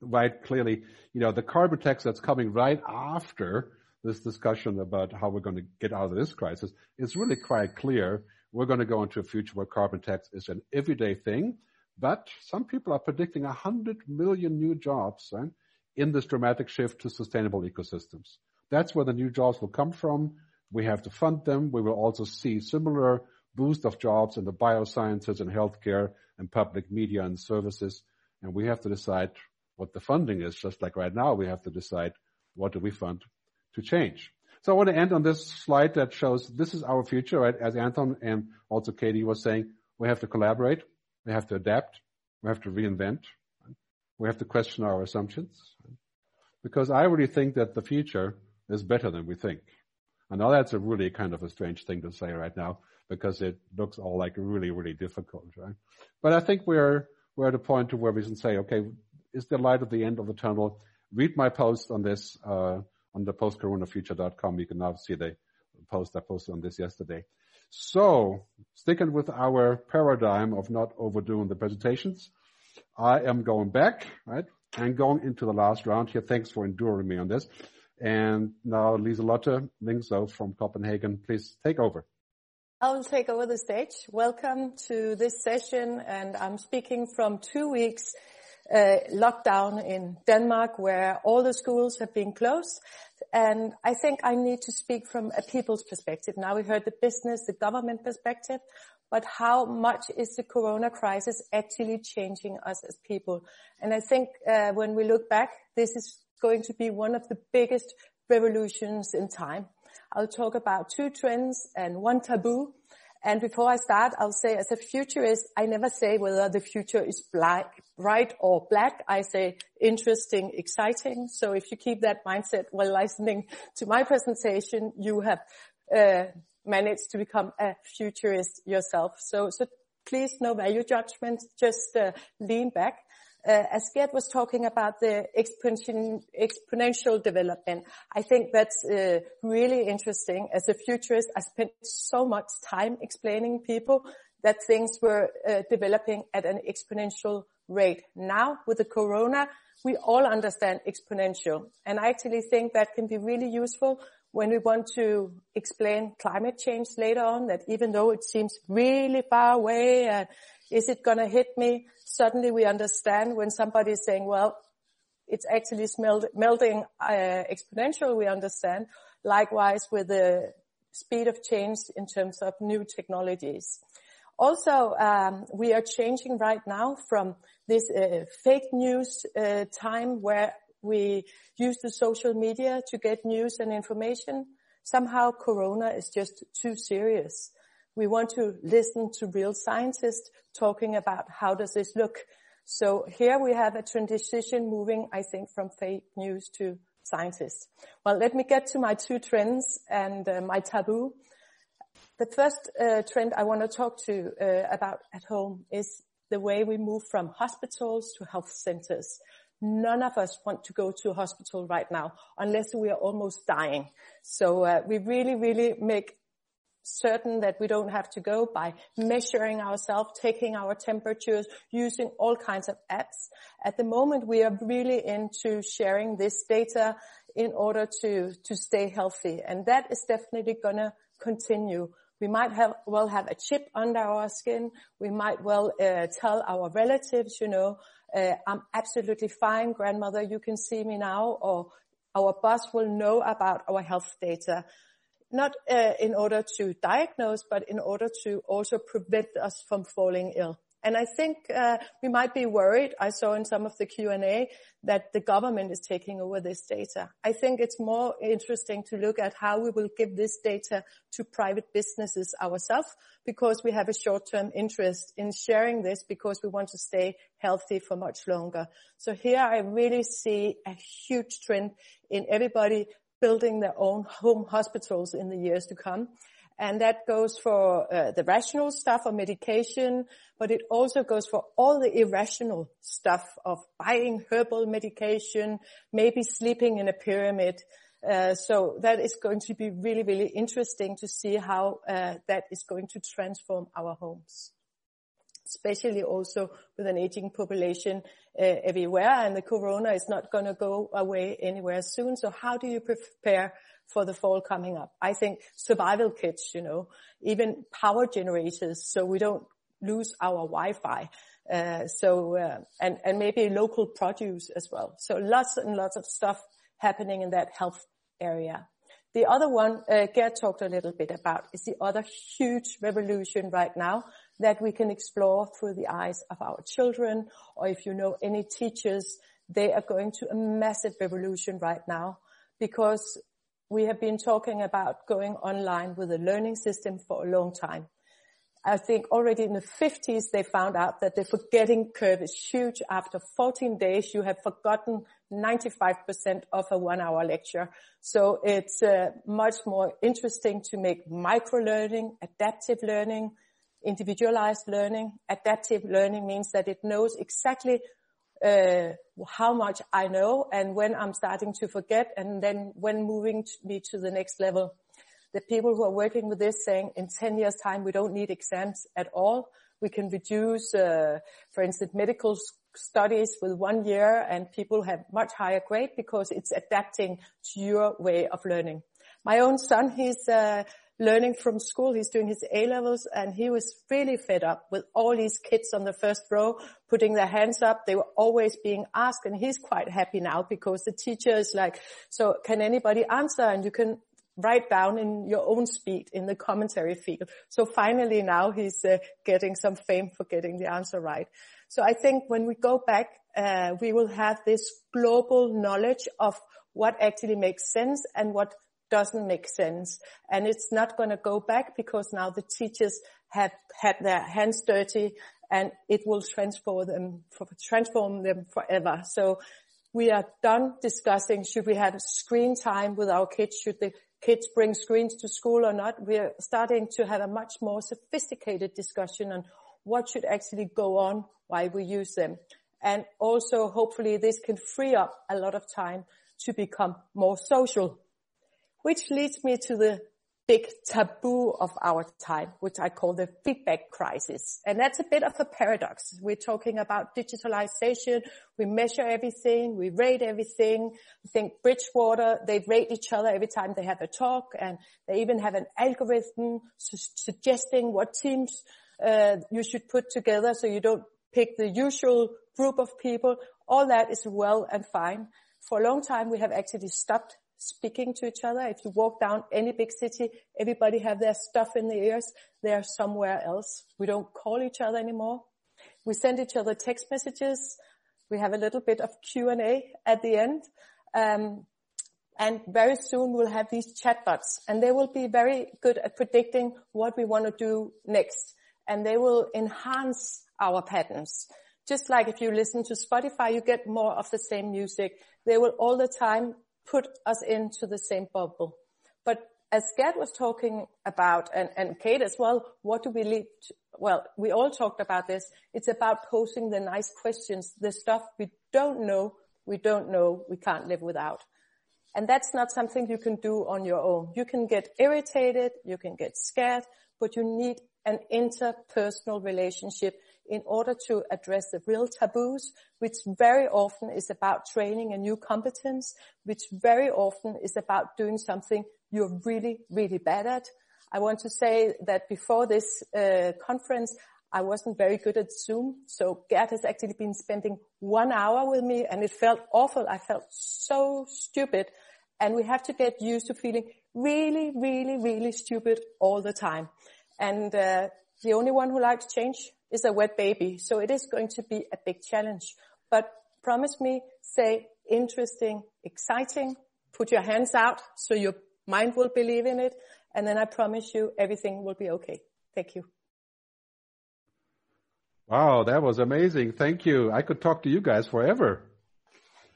right clearly, you know, the carbon tax that's coming right after this discussion about how we're going to get out of this crisis, is really quite clear we're going to go into a future where carbon tax is an everyday thing. But some people are predicting 100 million new jobs right, in this dramatic shift to sustainable ecosystems. That's where the new jobs will come from. We have to fund them. We will also see similar boost of jobs in the biosciences and healthcare and public media and services. And we have to decide what the funding is. Just like right now, we have to decide what do we fund to change. So I want to end on this slide that shows this is our future, right? As Anton and also Katie was saying, we have to collaborate, we have to adapt, we have to reinvent, right? we have to question our assumptions. Because I really think that the future is better than we think. I know that's a really kind of a strange thing to say right now because it looks all like really, really difficult, right? But I think we're, we're at a point to where we can say, okay, is there light at the end of the tunnel? Read my post on this, uh, on the postcoronafuture.com. You can now see the post I posted on this yesterday. So sticking with our paradigm of not overdoing the presentations, I am going back, right, and going into the last round here. Thanks for enduring me on this. And now Liselotte Lyngsø from Copenhagen, please take over.
I'll take over the stage. Welcome to this session, and I'm speaking from two weeks lockdown in Denmark where all the schools have been closed. And I think I need to speak from a people's perspective. Now we heard the business, the government perspective, but how much is the corona crisis actually changing us as people? And I think uh, when we look back, this is going to be one of the biggest revolutions in time. I'll talk about two trends and one taboo and before I start, I'll say as a futurist, I never say whether the future is black, bright or black. I say interesting, exciting. So if you keep that mindset while listening to my presentation, you have uh, managed to become a futurist yourself. So, so please no value judgment. Just uh, lean back Uh, as Gerd was talking about the exponential, development, I think that's uh, really interesting. As a futurist, I spent so much time explaining people that things were uh, developing at an exponential rate. Now with the corona, we all understand exponential. And I actually think that can be really useful when we want to explain climate change later on, that even though it seems really far away and is it going to hit me? Suddenly we understand when somebody is saying, well, it's actually melting uh, exponential, we understand. Likewise with the speed of change in terms of new technologies. Also, um, we are changing right now from this uh, fake news uh, time where we use the social media to get news and information. Somehow Corona is just too serious. We want to listen to real scientists talking about how does this look. So here we have a transition moving, I think, from fake news to scientists. Well, let me get to my two trends and uh, my taboo. The first uh, trend I want to talk to uh, about at home is the way we move from hospitals to health centers. None of us want to go to a hospital right now unless we are almost dying. So uh, we really, really make certain that we don't have to go by measuring ourselves, taking our temperatures, using all kinds of apps. At the moment, we are really into sharing this data in order to, to stay healthy. And that is definitely gonna continue. We might have, well have a chip under our skin. We might well uh, tell our relatives, you know, uh, I'm absolutely fine, grandmother, you can see me now, or our boss will know about our health data not uh, in order to diagnose, but in order to also prevent us from falling ill. And I think uh, we might be worried. I saw in some of the Q&A that the government is taking over this data. I think it's more interesting to look at how we will give this data to private businesses ourselves because we have a short-term interest in sharing this because we want to stay healthy for much longer. So here I really see a huge trend in everybody building their own home hospitals in the years to come. And that goes for uh, the rational stuff of medication, but it also goes for all the irrational stuff of buying herbal medication, maybe sleeping in a pyramid. Uh, so that is going to be really, really interesting to see how uh, that is going to transform our homes especially also with an aging population uh, everywhere, and the corona is not going to go away anywhere soon. So how do you prepare for the fall coming up? I think survival kits, you know, even power generators, so we don't lose our Wi-Fi. Uh, so uh, and and maybe local produce as well. So lots and lots of stuff happening in that health area. The other one, uh, Gerd talked a little bit about, is the other huge revolution right now that we can explore through the eyes of our children, or if you know any teachers, they are going to a massive revolution right now because we have been talking about going online with a learning system for a long time. I think already in the 50s they found out that the forgetting curve is huge. After 14 days you have forgotten 95% of a one hour lecture. So it's uh, much more interesting to make micro learning, adaptive learning, individualized learning. Adaptive learning means that it knows exactly uh, how much I know and when I'm starting to forget and then when moving to me to the next level. The people who are working with this saying in 10 years time we don't need exams at all. We can reduce, uh, for instance, medical studies with one year and people have much higher grade because it's adapting to your way of learning. My own son, he's uh, learning from school. He's doing his A levels and he was really fed up with all these kids on the first row putting their hands up. They were always being asked and he's quite happy now because the teacher is like, so can anybody answer? And you can write down in your own speed in the commentary field. So finally now he's uh, getting some fame for getting the answer right. So I think when we go back, uh, we will have this global knowledge of what actually makes sense and what doesn't make sense. And it's not going to go back because now the teachers have had their hands dirty and it will transform them, transform them forever. So we are done discussing should we have screen time with our kids, should the kids bring screens to school or not. We are starting to have a much more sophisticated discussion on what should actually go on while we use them. And also hopefully this can free up a lot of time to become more social. Which leads me to the big taboo of our time, which I call the feedback crisis. And that's a bit of a paradox. We're talking about digitalization. We measure everything. We rate everything. I think Bridgewater, they rate each other every time they have a talk and they even have an algorithm su- suggesting what teams uh, you should put together so you don't pick the usual group of people. All that is well and fine. For a long time, we have actually stopped speaking to each other. If you walk down any big city, everybody have their stuff in their ears. They're somewhere else. We don't call each other anymore. We send each other text messages. We have a little bit of Q&A at the end. Um, and very soon we'll have these chatbots and they will be very good at predicting what we want to do next. And they will enhance our patterns. Just like if you listen to Spotify, you get more of the same music. They will all the time put us into the same bubble. But as Gerd was talking about, and, and Kate as well, what do we lead to? Well, we all talked about this. It's about posing the nice questions, the stuff we don't know, we don't know, we can't live without. And that's not something you can do on your own. You can get irritated, you can get scared, but you need an interpersonal relationship in order to address the real taboos, which very often is about training a new competence, which very often is about doing something you're really, really bad at. I want to say that before this uh, conference, I wasn't very good at Zoom. So Gerd has actually been spending one hour with me and it felt awful. I felt so stupid. And we have to get used to feeling really, really, really stupid all the time. And uh, the only one who likes change is a wet baby. So it is going to be a big challenge. But promise me, say interesting, exciting, put your hands out so your mind will believe in it. And then I promise you everything will be okay. Thank you.
Wow, that was amazing. Thank you. I could talk to you guys forever.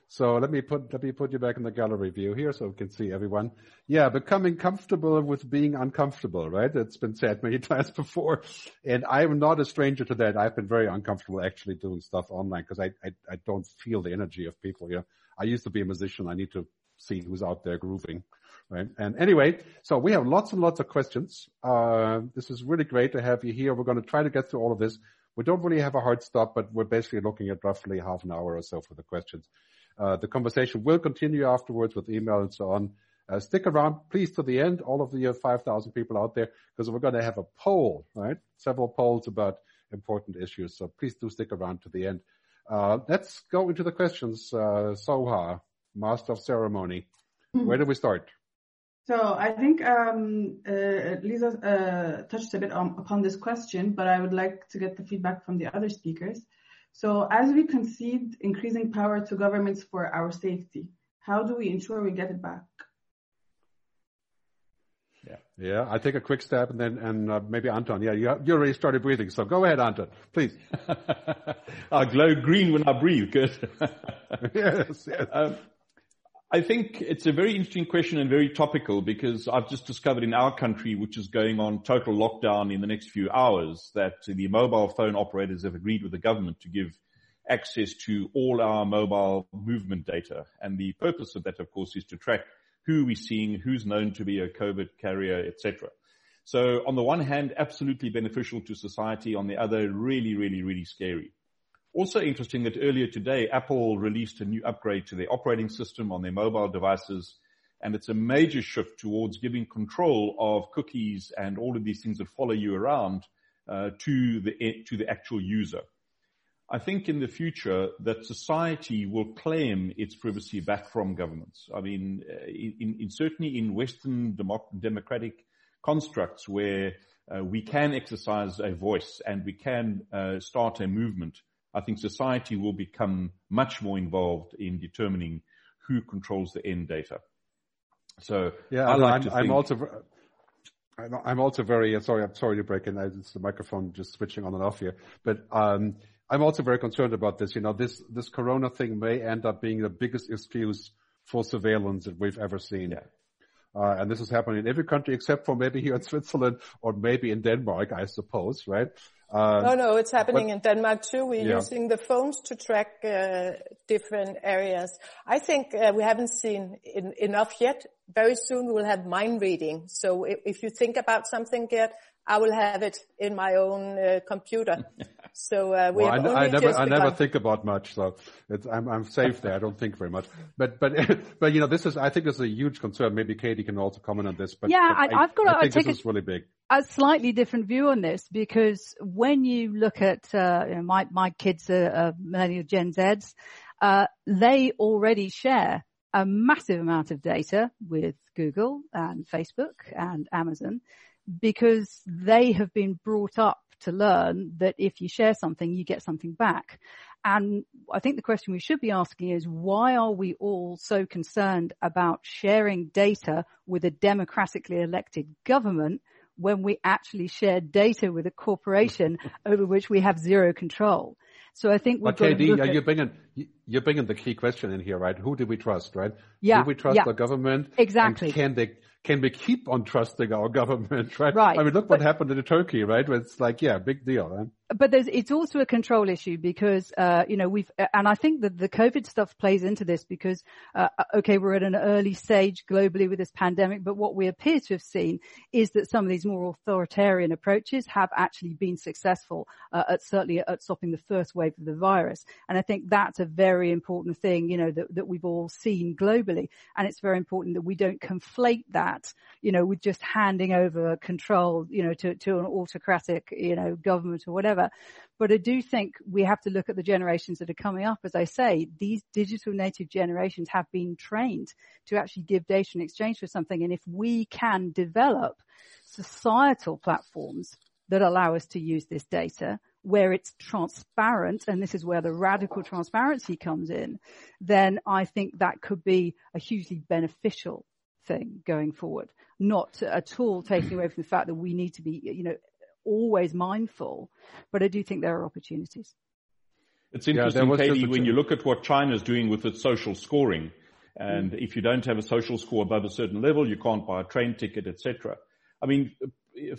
So let me put let me put you back in the gallery view here so we can see everyone. Yeah, becoming comfortable with being uncomfortable, right? It's been said many times before, and I'm not a stranger to that. I've been very uncomfortable actually doing stuff online because I, I I don't feel the energy of people. You know, I used to be a musician. I need to see who's out there grooving, right? And anyway, so we have lots and lots of questions. Uh, this is really great to have you here. We're going to try to get through all of this. We don't really have a hard stop, but we're basically looking at roughly half an hour or so for the questions. Uh, the conversation will continue afterwards with email and so on. Uh, stick around, please, to the end, all of the 5,000 people out there, because we're going to have a poll, right? Several polls about important issues. So please do stick around to the end. Uh, let's go into the questions. Uh, Soha, Master of Ceremony. Mm-hmm. Where do we start?
So I think um, uh, Lisa uh, touched a bit on, upon this question, but I would like to get the feedback from the other speakers. So as we concede increasing power to governments for our safety, how do we ensure we get it back?
Yeah, yeah. I take a quick step and then and uh, maybe Anton. Yeah, you, you already started breathing, so go ahead, Anton, please.
I glow green when I breathe. Good.
yes. yes. Um,
I think it's a very interesting question and very topical because I've just discovered in our country, which is going on total lockdown in the next few hours, that the mobile phone operators have agreed with the government to give access to all our mobile movement data. And the purpose of that, of course, is to track who we're seeing, who's known to be a COVID carrier, etc. So on the one hand, absolutely beneficial to society. On the other, really, really, really scary. Also interesting that earlier today, Apple released a new upgrade to their operating system on their mobile devices. And it's a major shift towards giving control of cookies and all of these things that follow you around uh, to the to the actual user. I think in the future that society will claim its privacy back from governments. I mean, uh, in, in certainly in Western democratic constructs where uh, we can exercise a voice and we can uh, start a movement I think society will become much more involved in determining who controls the end data. So
yeah, I like I'm, I'm also. I'm also very sorry. I'm sorry to break in. It's the microphone just switching on and off here. But um, I'm also very concerned about this. You know, this this Corona thing may end up being the biggest excuse for surveillance that we've ever seen.
Yeah.
Uh, and this is happening in every country except for maybe here in Switzerland or maybe in Denmark, I suppose, right?
Uh, no, no, it's happening but, in Denmark too. We're yeah. using the phones to track uh, different areas. I think uh, we haven't seen in, enough yet. Very soon we will have mind reading. So if, if you think about something, Gerd, I will have it in my own uh, computer. So uh, we well, have I,
I never, I never think about much. So I'm, I'm safe there. I don't think very much. But, but, but you know, this is, I think this is a huge concern. Maybe Katie can also comment on this. But
yeah,
but
I, have got.
I think
take
this a, is really big.
A slightly different view on this because when you look at, uh, you know, my my kids are, are millennial Gen Zs, uh, they already share a massive amount of data with Google and Facebook and Amazon because they have been brought up to learn that if you share something, you get something back. And I think the question we should be asking is why are we all so concerned about sharing data with a democratically elected government when we actually share data with a corporation over which we have zero control? So I think we've
but
got Katie,
are you bringing you're bringing the key question in here, right? Who do we trust, right?
Yeah.
Do we trust
yeah.
the government?
Exactly.
And can they can we keep on trusting our government, right?
Right.
I mean, look what happened in Turkey, right? It's like, yeah, big deal. Right?
But there's, it's also a control issue because, uh, you know, we've, and I think that the COVID stuff plays into this because, uh, okay, we're at an early stage globally with this pandemic, but what we appear to have seen is that some of these more authoritarian approaches have actually been successful, uh, at certainly at stopping the first wave of the virus. And I think that's a very important thing, you know, that, that we've all seen globally. And it's very important that we don't conflate that, you know, with just handing over control, you know, to, to an autocratic, you know, government or whatever whatever. But I do think we have to look at the generations that are coming up. As I say, these digital native generations have been trained to actually give data in exchange for something. And if we can develop societal platforms that allow us to use this data where it's transparent, and this is where the radical transparency comes in, then I think that could be a hugely beneficial thing going forward. Not at all taking away from the fact that we need to be, you know, always mindful, but I do think there are opportunities.
It's interesting, yeah, Katie, when you look at what China is doing with its social scoring, and mm. if you don't have a social score above a certain level, you can't buy a train ticket, etc. I mean,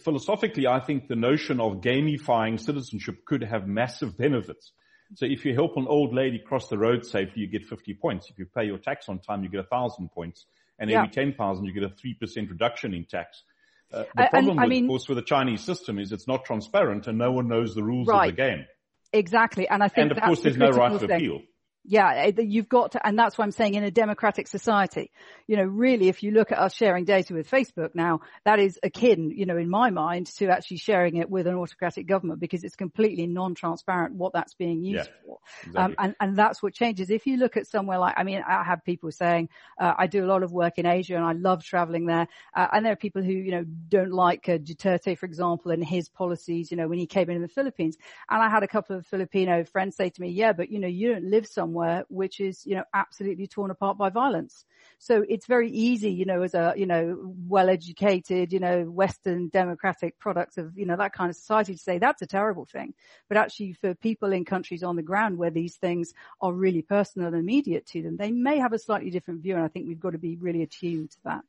philosophically, I think the notion of gamifying citizenship could have massive benefits. So if you help an old lady cross the road safely, you get 50 points. If you pay your tax on time, you get a thousand points. And every yeah. 10,000, you get a 3% reduction in tax. Uh, the problem, I, with, mean, of course, with the Chinese system is it's not transparent and no one knows the rules
right.
of the game.
Exactly, and I think
and of course, there's no right of appeal.
Yeah, you've got to, and that's why I'm saying in a democratic society, you know, really, if you look at us sharing data with Facebook now, that is akin, you know, in my mind to actually sharing it with an autocratic government because it's completely non-transparent what that's being used
yeah, for.
Exactly. Um, and, and that's what changes. If you look at somewhere like, I mean, I have people saying, uh, I do a lot of work in Asia and I love traveling there. Uh, and there are people who, you know, don't like uh, Duterte, for example, and his policies, you know, when he came in the Philippines. And I had a couple of Filipino friends say to me, yeah, but you know, you don't live somewhere somewhere which is, you know, absolutely torn apart by violence. So it's very easy, you know, as a, you know, well-educated, you know, Western democratic product of, you know, that kind of society to say that's a terrible thing. But actually for people in countries on the ground where these things are really personal and immediate to them, they may have a slightly different view. And I think we've got to be really attuned to that.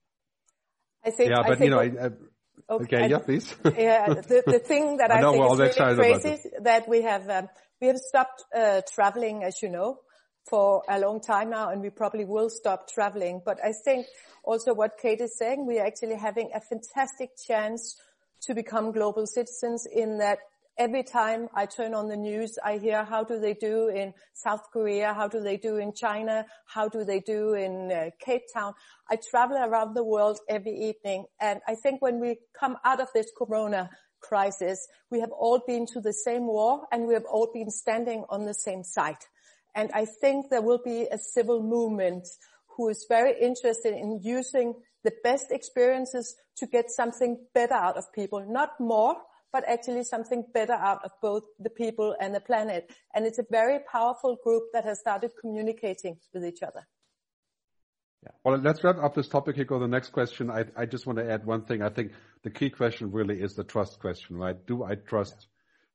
I think,
yeah, but
think
you know, I, I, Okay, okay yeah, please.
yeah, the, the thing that I, I think is really crazy is that we have um, we have stopped uh, traveling, as you know, for a long time now and we probably will stop traveling. But I think also what Kate is saying, we are actually having a fantastic chance to become global citizens in that every time I turn on the news, I hear how do they do in South Korea? How do they do in China? How do they do in uh, Cape Town? I travel around the world every evening. And I think when we come out of this Corona crisis, we have all been to the same war and we have all been standing on the same side. And I think there will be a civil movement who is very interested in using the best experiences to get something better out of people, not more, but actually something better out of both the people and the planet. And it's a very powerful group that has started communicating with each other.
Yeah. Well, let's wrap up this topic here. Go to the next question. I, I just want to add one thing. I think the key question really is the trust question, right? Do I trust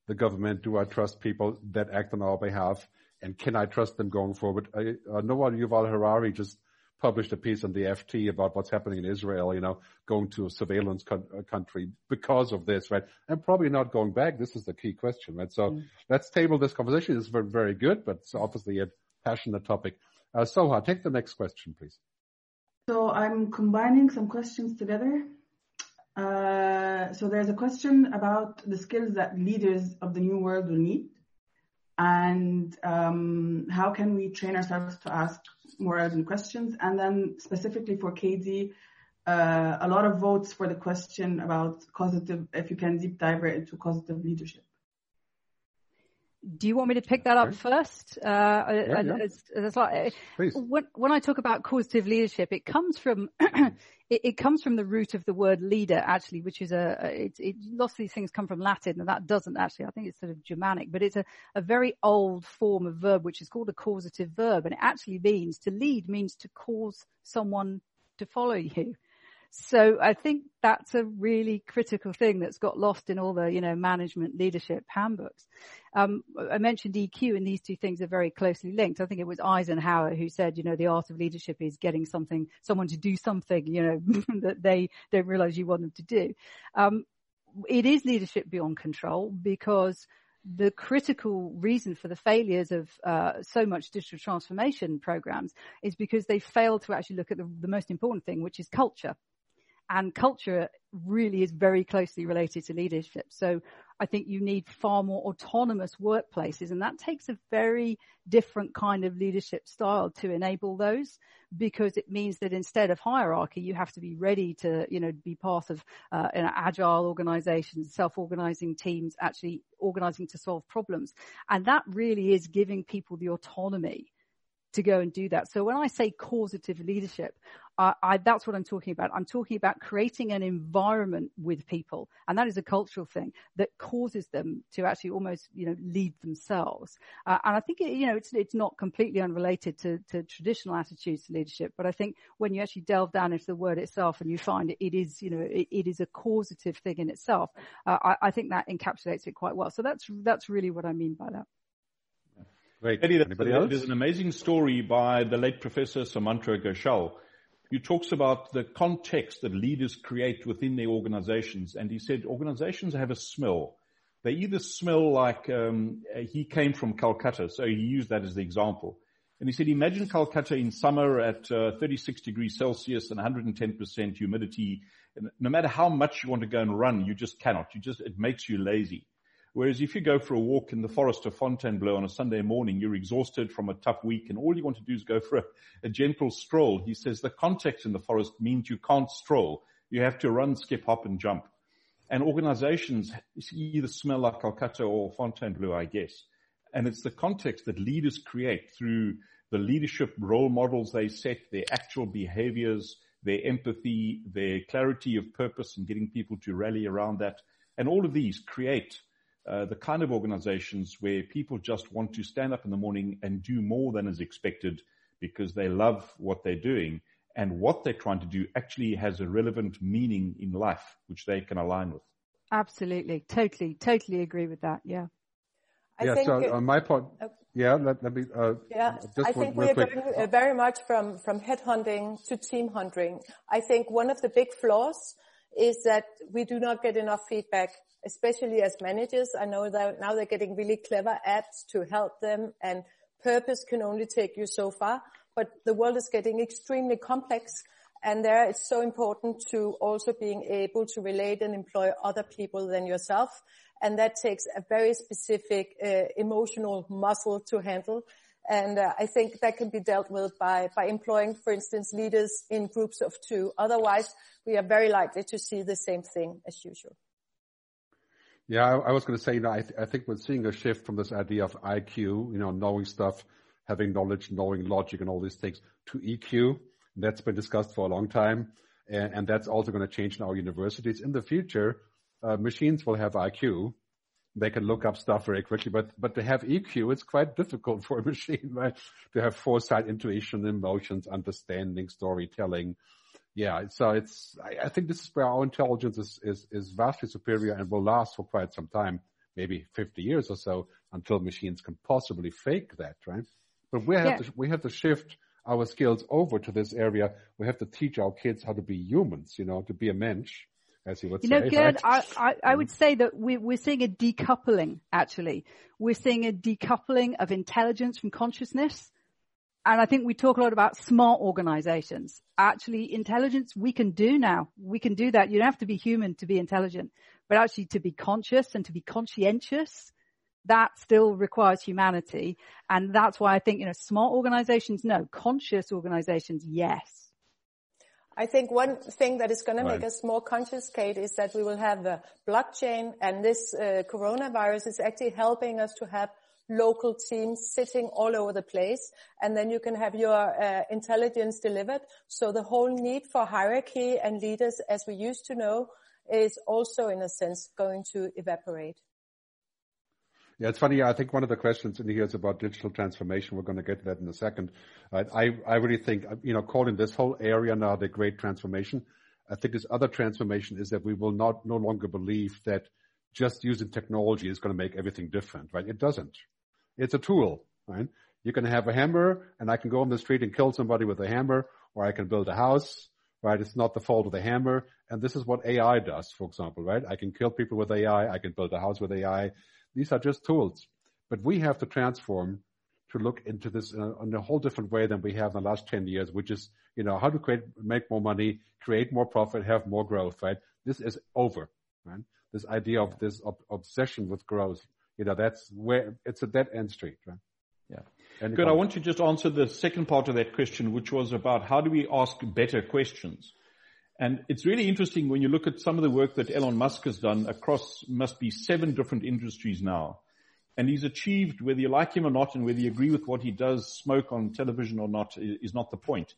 the government? Do I trust people that act on our behalf? And can I trust them going forward? I, uh, Noah Yuval Harari just published a piece on the FT about what's happening in Israel, you know, going to a surveillance co- uh, country because of this, right? And probably not going back. This is the key question, right? So mm. let's table this conversation. It's very, very good, but it's obviously a passionate topic. Uh, Soha, take the next question, please.
So I'm combining some questions together. Uh, so there's a question about the skills that leaders of the new world will need and um, how can we train ourselves to ask more urgent questions? And then specifically for Katie, uh, a lot of votes for the question about causative, if you can deep dive into causative leadership.
Do you want me to pick that up first? Uh, uh yeah, uh, yeah. As, as uh, like, when, when, I talk about causative leadership, it comes from it, it, comes from the root of the word leader, actually, which is a, it, it, lots of these things come from Latin, and that doesn't actually. I think it's sort of Germanic, but it's a, a very old form of verb, which is called a causative verb, and it actually means to lead means to cause someone to follow you. So I think that's a really critical thing that's got lost in all the, you know, management leadership handbooks. Um, I mentioned EQ and these two things are very closely linked. I think it was Eisenhower who said, you know, the art of leadership is getting something, someone to do something, you know, that they don't realize you want them to do. Um, it is leadership beyond control because the critical reason for the failures of uh, so much digital transformation programs is because they fail to actually look at the, the most important thing, which is culture and culture really is very closely related to leadership. So I think you need far more autonomous workplaces and that takes a very different kind of leadership style to enable those because it means that instead of hierarchy, you have to be ready to, you know, be part of uh, an agile organizations, self-organizing teams, actually organizing to solve problems. And that really is giving people the autonomy to go and do that. So when I say causative leadership, I, I, that's what I'm talking about. I'm talking about creating an environment with people, and that is a cultural thing that causes them to actually almost, you know, lead themselves. Uh, and I think, it, you know, it's it's not completely unrelated to, to traditional attitudes to leadership, but I think when you actually delve down into the word itself and you find it, it is, you know, it, it is a causative thing in itself. Uh, I, I think that encapsulates it quite well. So that's that's really what I mean by that.
Great. Eddie, Anybody else? There's an amazing story by the late Professor Sumantra Ghoshal he talks about the context that leaders create within their organizations. And he said organizations have a smell. They either smell like um, he came from Calcutta, so he used that as the example. And he said, imagine Calcutta in summer at uh, 36 degrees Celsius and 110% humidity. And no matter how much you want to go and run, you just cannot. You just, it makes you lazy. Whereas if you go for a walk in the forest of Fontainebleau on a Sunday morning, you're exhausted from a tough week and all you want to do is go for a, a gentle stroll. He says the context in the forest means you can't stroll. You have to run, skip, hop and jump. And organizations either smell like Calcutta or Fontainebleau, I guess. And it's the context that leaders create through the leadership role models they set, their actual behaviors, their empathy, their clarity of purpose and getting people to rally around that. And all of these create uh, the kind of organizations where people just want to stand up in the morning and do more than is expected because they love what they're doing and what they're trying to do actually has a relevant meaning in life which they can align with.
Absolutely. Totally, totally agree with that. Yeah.
I yeah, so on my part, uh, yeah, let, let me, uh,
yeah, I think we are going uh, very much from, from headhunting to team hunting. I think one of the big flaws is that we do not get enough feedback especially as managers. I know that now they're getting really clever apps to help them and purpose can only take you so far, but the world is getting extremely complex and there it's so important to also being able to relate and employ other people than yourself. And that takes a very specific uh, emotional muscle to handle. And uh, I think that can be dealt with by, by employing, for instance, leaders in groups of two. Otherwise, we are very likely to see the same thing as usual.
Yeah, I, I was going to say, you know, I, th- I think we're seeing a shift from this idea of IQ, you know, knowing stuff, having knowledge, knowing logic and all these things to EQ. That's been discussed for a long time. And, and that's also going to change in our universities. In the future, uh, machines will have IQ. They can look up stuff very quickly, but, but to have EQ, it's quite difficult for a machine, right? To have foresight, intuition, emotions, understanding, storytelling, yeah, so it's, I, I, think this is where our intelligence is, is, is vastly superior and will last for quite some time, maybe 50 years or so until machines can possibly fake that, right? But we have yeah. to, we have to shift our skills over to this area, we have to teach our kids how to be humans, you know, to be a mensch, as you would
you
say.
know, Gerd,
right?
I, I, I would say that we, we're seeing a decoupling, actually. We're seeing a decoupling of intelligence from consciousness. And I think we talk a lot about smart organizations. Actually, intelligence we can do now. We can do that. You don't have to be human to be intelligent, but actually to be conscious and to be conscientious, that still requires humanity. And that's why I think, you know, smart organizations, no. Conscious organizations, yes.
I think one thing that is going to make us more conscious, Kate, is that we will have the blockchain and this uh, coronavirus is actually helping us to have local teams sitting all over the place and then you can have your uh, intelligence delivered. So the whole need for hierarchy and leaders as we used to know is also in a sense going to evaporate.
Yeah, it's funny. I think one of the questions in here is about digital transformation. We're going to get to that in a second. I, I, I really think, you know, calling this whole area now the great transformation. I think this other transformation is that we will not no longer believe that just using technology is going to make everything different, right? It doesn't. It's a tool, right? You can have a hammer and I can go on the street and kill somebody with a hammer or I can build a house, right? It's not the fault of the hammer. And this is what AI does, for example, right? I can kill people with AI. I can build a house with AI. These are just tools, but we have to transform to look into this uh, in a whole different way than we have in the last 10 years, which is, you know, how to create, make more money, create more profit, have more growth, right? This is over, right? This idea of this ob- obsession with growth, you know, that's where it's a dead end street, right?
Yeah. Good. I want to just answer the second part of that question, which was about how do we ask better questions? And it's really interesting when you look at some of the work that Elon Musk has done across must be seven different industries now. And he's achieved, whether you like him or not, and whether you agree with what he does, smoke on television or not, is not the point.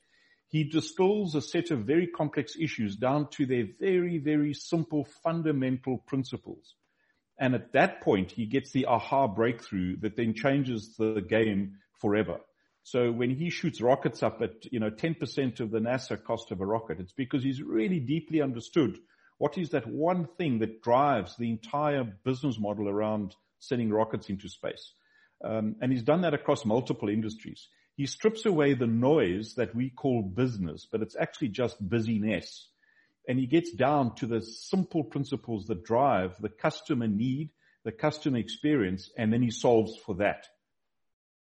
He distills a set of very complex issues down to their very, very simple fundamental principles. And at that point, he gets the aha breakthrough that then changes the game forever. So when he shoots rockets up at, you know, 10% of the NASA cost of a rocket, it's because he's really deeply understood what is that one thing that drives the entire business model around sending rockets into space. Um, and he's done that across multiple industries. He strips away the noise that we call business, but it's actually just busyness. And he gets down to the simple principles that drive the customer need, the customer experience, and then he solves for that.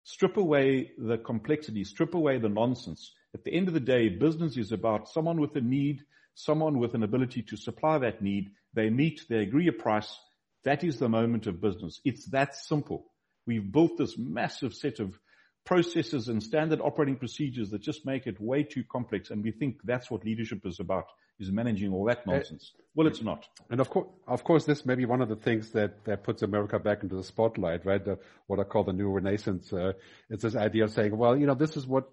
Strip away the complexity, strip away the nonsense. At the end of the day, business is about someone with a need, someone with an ability to supply that need. They meet, they agree a price. That is the moment of business. It's that simple. We've built this massive set of processes and standard operating procedures that just make it way too complex. And we think that's what leadership is about, is managing all that nonsense. Well, it's not.
And of course, of course, this may be one of the things that, that puts America back into the spotlight, right? The, what I call the new renaissance. Uh, it's this idea of saying, well, you know, this is what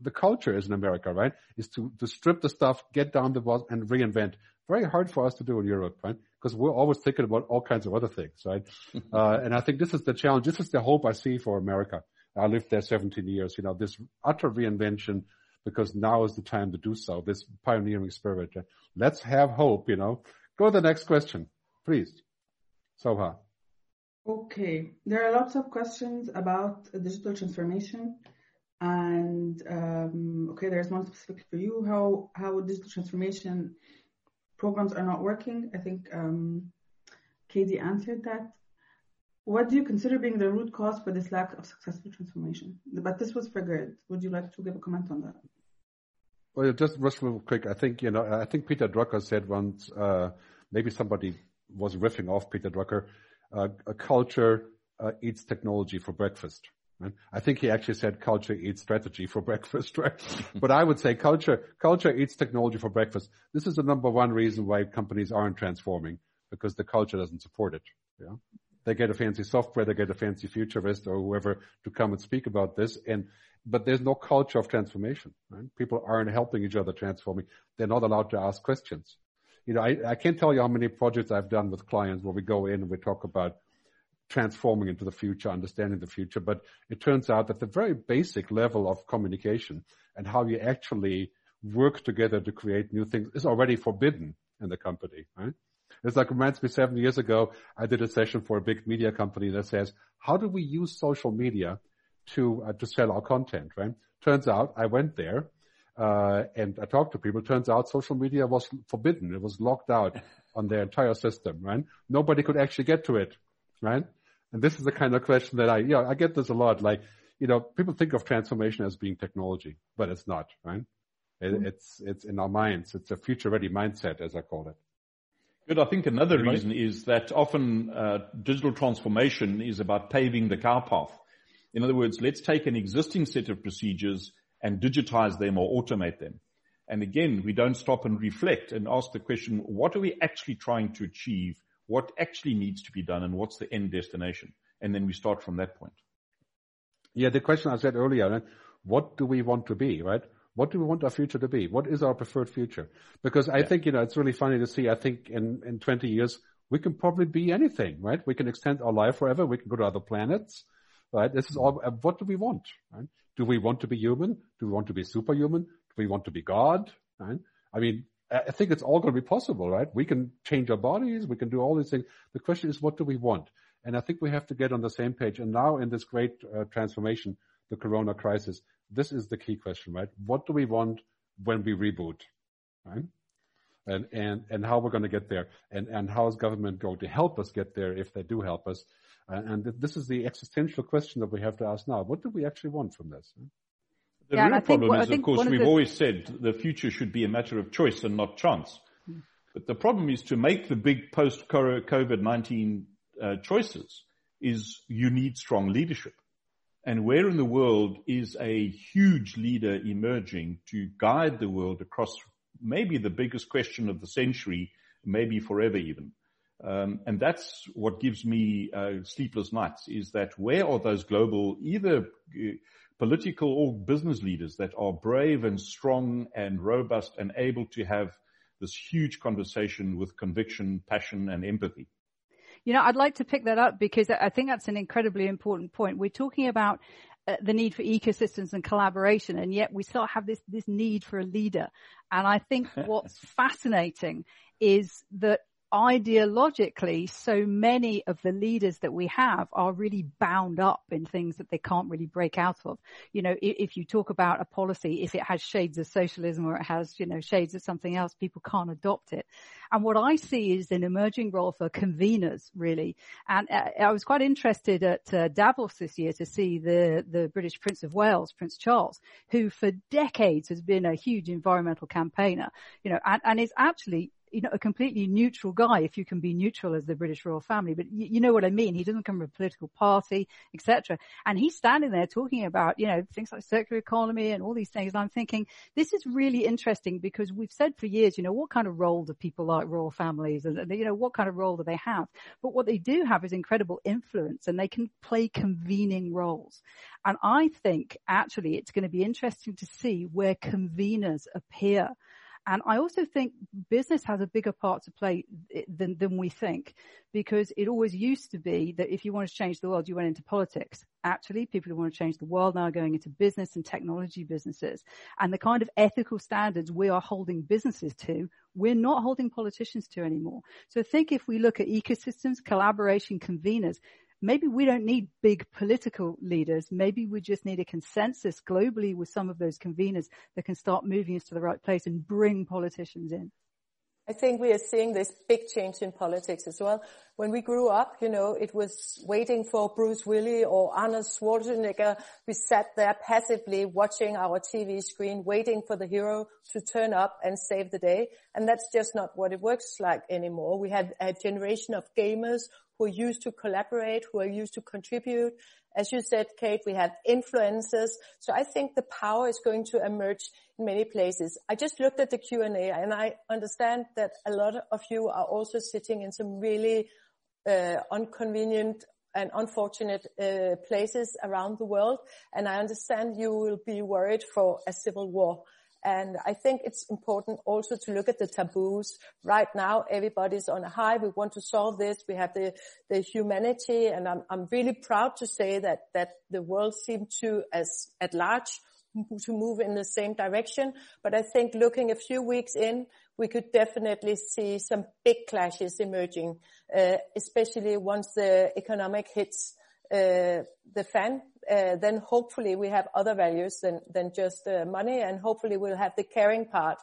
the culture is in America, right? Is to, to strip the stuff, get down the boss and reinvent. Very hard for us to do in Europe, right? Because we're always thinking about all kinds of other things, right? uh, and I think this is the challenge. This is the hope I see for America. I lived there 17 years, you know, this utter reinvention because now is the time to do so, this pioneering spirit. Let's have hope, you know. Go to the next question, please. Soha.
Okay, there are lots of questions about digital transformation, and um, okay, there's one specific for you. How how digital transformation programs are not working? I think um, Katie answered that. What do you consider being the root cause for this lack of successful transformation? But this was Gerd. Would you like to give a comment on that?
Well, just just real quick. I think you know. I think Peter Drucker said once. Uh, maybe somebody was riffing off Peter Drucker. Uh, a culture uh, eats technology for breakfast. Right? I think he actually said culture eats strategy for breakfast, right? but I would say culture culture eats technology for breakfast. This is the number one reason why companies aren't transforming because the culture doesn't support it. Yeah. They get a fancy software, they get a fancy futurist or whoever to come and speak about this. And, but there's no culture of transformation, right? People aren't helping each other transforming. They're not allowed to ask questions. You know, I, I can't tell you how many projects I've done with clients where we go in and we talk about transforming into the future, understanding the future. But it turns out that the very basic level of communication and how you actually work together to create new things is already forbidden in the company, right? It's like reminds me seven years ago, I did a session for a big media company that says, how do we use social media to uh, to sell our content, right? Turns out I went there uh, and I talked to people. Turns out social media was forbidden; it was locked out on their entire system, right? Nobody could actually get to it, right? And this is the kind of question that I, yeah, I get this a lot. Like, you know, people think of transformation as being technology, but it's not, right? It, mm-hmm. It's it's in our minds. It's a future-ready mindset, as I call it.
Good. I think another reason is that often uh, digital transformation is about paving the car path. In other words, let's take an existing set of procedures and digitize them or automate them. And again, we don't stop and reflect and ask the question, what are we actually trying to achieve? What actually needs to be done and what's the end destination? And then we start from that point.
Yeah, the question I said earlier, what do we want to be, right? What do we want our future to be? What is our preferred future? Because I yeah. think, you know, it's really funny to see, I think in, in 20 years, we can probably be anything, right? We can extend our life forever. We can go to other planets, right? This is all, uh, what do we want, right? Do we want to be human? Do we want to be superhuman? Do we want to be God, right? I mean, I think it's all going to be possible, right? We can change our bodies. We can do all these things. The question is, what do we want? And I think we have to get on the same page. And now in this great uh, transformation, the corona crisis, this is the key question, right? What do we want when we reboot, right? And, and, and how we're going to get there and, and how is government going to help us get there if they do help us? Uh, and this is the existential question that we have to ask now. What do we actually want from this?
The yeah, real problem is, of course, we've the... always said the future should be a matter of choice and not chance. Hmm. But the problem is to make the big post-COVID-19 uh, choices is you need strong leadership. And where in the world is a huge leader emerging to guide the world across maybe the biggest question of the century, maybe forever even? Um, and that's what gives me uh, sleepless nights is that where are those global either uh, political or business leaders that are brave and strong and robust and able to have this huge conversation with conviction, passion and empathy?
You know, I'd like to pick that up because I think that's an incredibly important point. We're talking about uh, the need for ecosystems and collaboration, and yet we still have this this need for a leader. And I think what's fascinating is that ideologically, so many of the leaders that we have are really bound up in things that they can't really break out of. You know, if, if, you talk about a policy, if it has shades of socialism or it has, you know, shades of something else, people can't adopt it. And what I see is an emerging role for conveners, really. And uh, I was quite interested at uh, Davos this year to see the, the British Prince of Wales, Prince Charles, who for decades has been a huge environmental campaigner, you know, and, and is actually you know, a completely neutral guy, if you can be neutral as the British royal family, but you, you know what I mean. He doesn't come from a political party, etc. And he's standing there talking about, you know, things like circular economy and all these things. And I'm thinking, this is really interesting because we've said for years, you know, what kind of role do people like royal families and, you know, what kind of role do they have? But what they do have is incredible influence and they can play convening roles. And I think actually it's going to be interesting to see where conveners appear and I also think business has a bigger part to play eh, than, than we think because it always used to be that if you want to change the world, you went into politics. Actually, people who want to change the world now are going into business and technology businesses. And the kind of ethical standards we are holding businesses to, we're not holding politicians to anymore. So think if we look at ecosystems, collaboration, conveners, maybe we don't need big political leaders. Maybe we just need a consensus globally with some of those conveners that can start moving us to the right place and bring politicians in.
I think we are seeing this big change in politics as well. When we grew up, you know, it was waiting for Bruce Willis or Arnold Schwarzenegger. We sat there passively watching our TV screen, waiting for the hero to turn up and save the day. And that's just not what it works like anymore. We had a generation of gamers who are used to collaborate, who are used to contribute. As you said, Kate, we have influencers. So I think the power is going to emerge in many places. I just looked at the Q&A and I understand that a lot of you are also sitting in some really uh, inconvenient and unfortunate uh, places around the world. And I understand you will be worried for a civil war. And I think it's important also to look at the taboos. Right now, everybody's on a high. We want to solve this. We have the, the humanity and I'm, I'm really proud to say that, that the world seemed to, as at large, to move in the same direction. But I think looking a few weeks in, we could definitely see some big clashes emerging, uh, especially once the economic hits uh, the fan, uh, then hopefully we have other values than, than just uh, money and hopefully we'll have the caring part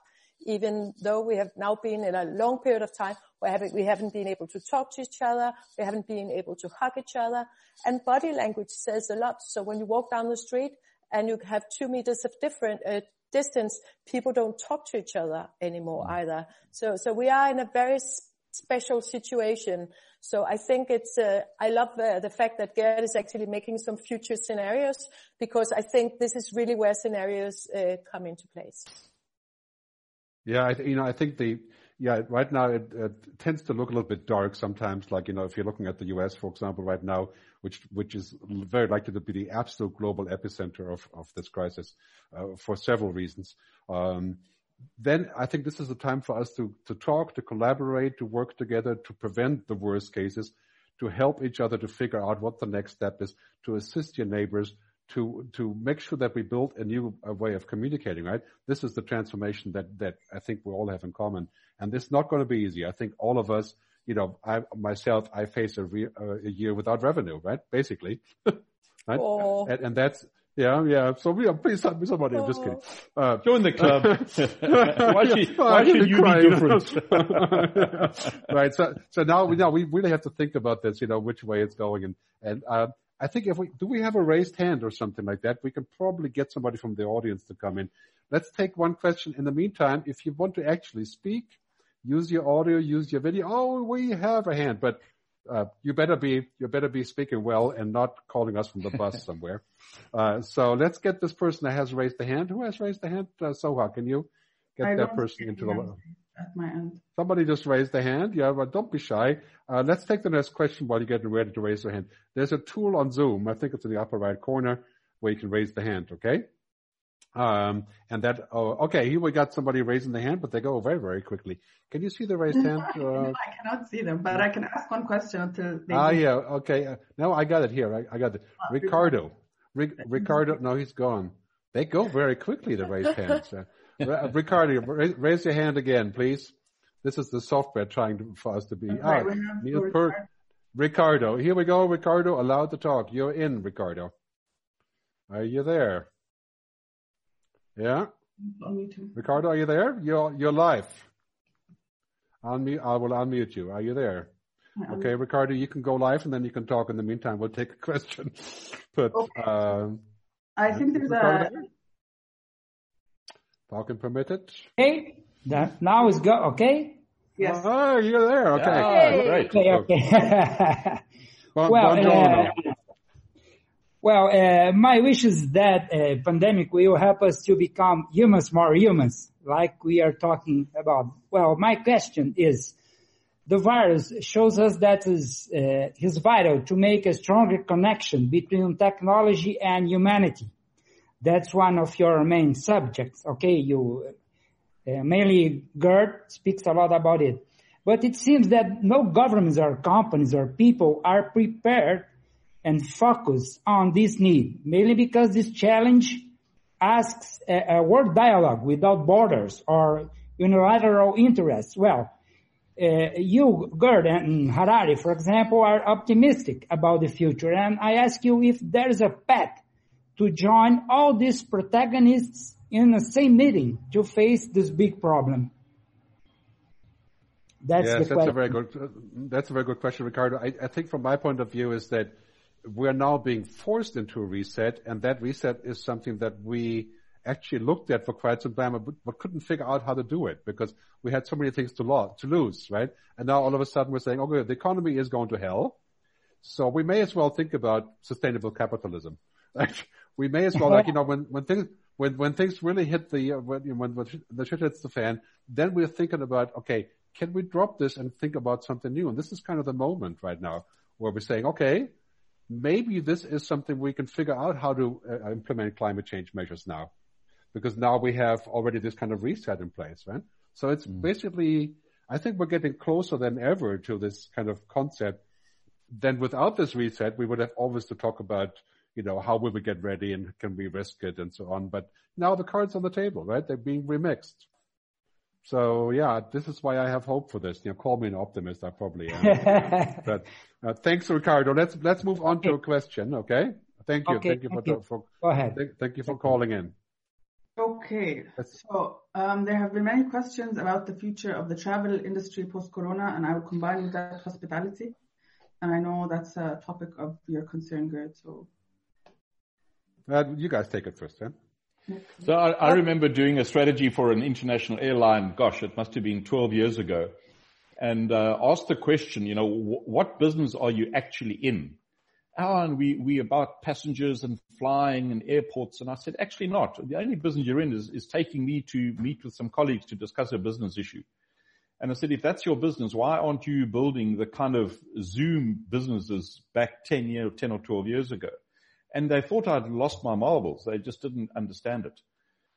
even though we have now been in a long period of time where we haven't been able to talk to each other, we haven't been able to hug each other, and body language says a lot. So when you walk down the street and you have two meters of different uh, distance, people don't talk to each other anymore mm. either. So so we are in a very special situation. So I think it's, uh, I love uh, the fact that Gerd is actually making some future scenarios because I think this is really where scenarios uh, come into place.
Yeah, I, you know, I think the, yeah, right now it, it, tends to look a little bit dark sometimes. Like, you know, if you're looking at the US, for example, right now, which, which is very likely to be the absolute global epicenter of, of this crisis, uh, for several reasons. Um, then I think this is a time for us to, to talk, to collaborate, to work together, to prevent the worst cases, to help each other to figure out what the next step is, to assist your neighbors, to to make sure that we build a new a way of communicating. Right, this is the transformation that that I think we all have in common, and this is not going to be easy. I think all of us, you know, I myself, I face a, re, a year without revenue, right? Basically, right,
oh.
and, and that's yeah, yeah. So we are please help me somebody. I'm just kidding.
Uh, Join the club. why should, why should you cry, be different?
right. So so now we now we really have to think about this. You know which way it's going, and and uh, I think if we do we have a raised hand or something like that, we can probably get somebody from the audience to come in. Let's take one question. In the meantime, if you want to actually speak, use your audio, use your video. Oh, we have a hand, but uh, you better be you better be speaking well and not calling us from the bus somewhere. Uh, so let's get this person that has raised the hand. Who has raised the hand? Uh, Soha, can you get I that person into the?
At my end.
Somebody just raised the hand. Yeah, but don't be shy. Uh, let's take the next question while you're getting ready to raise your hand. There's a tool on Zoom. I think it's in the upper right corner where you can raise the hand. Okay. Um, and that, oh, okay, here we got somebody raising the hand, but they go very, very quickly. Can you see the raised hand?
Uh, I cannot see them, but I can ask one question
To. Ah, yeah, okay. Uh, no, I got it here. I, I got it. Oh, Ricardo. Ricardo, no, he's gone. They go very quickly, the raised hands. Uh, Ricardo, raise, raise, your hand again, please. This is the software trying to, for us to be.
Ah,
per, Ricardo, here we go. Ricardo, allowed to talk. You're in, Ricardo. Are you there? Yeah. Ricardo, are you there? You're you're live. Unmute. I will unmute you. Are you there? Okay, Ricardo, you can go live and then you can talk. In the meantime, we'll take a question. But okay. um,
I think there's Ricardo a
talking permitted.
Okay, that now is go. Okay.
Yes.
Oh, you're there. Okay.
Oh, great. Okay. Okay. well, uh, well, uh, my wish is that uh, pandemic will help us to become humans more humans, like we are talking about. Well, my question is, the virus shows us that is, uh, is vital to make a stronger connection between technology and humanity. That's one of your main subjects. Okay, you uh, mainly Gerd speaks a lot about it, but it seems that no governments or companies or people are prepared and focus on this need, mainly because this challenge asks a, a world dialogue without borders or unilateral interests. Well, uh, you, Gerd and Harari, for example, are optimistic about the future. And I ask you if there is a path to join all these protagonists in the same meeting to face this big problem.
That's yes, that's question. a very good. That's a very good question, Ricardo. I, I think from my point of view is that we're now being forced into a reset, and that reset is something that we actually looked at for quite some time, but, couldn't figure out how to do it because we had so many things to, lo- to lose, right? And now all of a sudden we're saying, okay, the economy is going to hell, so we may as well think about sustainable capitalism. we may as well, like you know, when when things when when things really hit the uh, when, when when the shit hits the fan, then we're thinking about okay, can we drop this and think about something new? And this is kind of the moment right now where we're saying, okay, maybe this is something we can figure out how to uh, implement climate change measures now, because now we have already this kind of reset in place, right? So it's mm. basically, I think we're getting closer than ever to this kind of concept. Then without this reset, we would have always to talk about, you know, how will we get ready and can we risk it and so on. But now the cards on the table, right? They're being remixed. So yeah, this is why I have hope for this. You know, call me an optimist. I probably am. but uh, thanks, Ricardo. Let's let's move on okay. to a question. Okay. Thank you. Okay, thank you for, you. for
go ahead.
Thank, thank you for calling in.
Okay. So um, there have been many questions about the future of the travel industry post-corona, and I will combine with that hospitality. And I know that's a topic of your concern, Gerd. So
uh, you guys take it first, then.
So I, I, remember doing a strategy for an international airline. Gosh, it must have been 12 years ago, and uh, asked the question, you know, what business are you actually in? oh, and we, we about passengers and flying and airports. And I said, actually not. The only business you're in is, is taking me to meet with some colleagues to discuss a business issue. And I said, if that's your business, why aren't you building the kind of Zoom businesses back 10 year, 10 or 12 years ago? And they thought I'd lost my marbles. They just didn't understand it.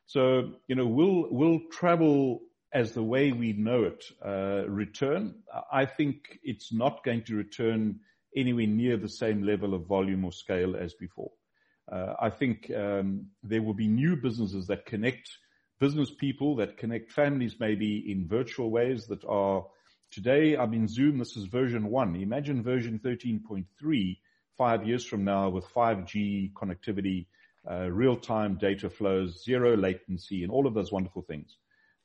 So, you know, will, will travel as the way we know it, uh, return? I think it's not going to return anywhere near the same level of volume or scale as before. Uh, I think um, there will be new businesses that connect business people, that connect families maybe in virtual ways that are today. I'm in Zoom. This is version one. Imagine version 13.3 five years from now with 5G connectivity, uh, real-time data flows, zero latency, and all of those wonderful things.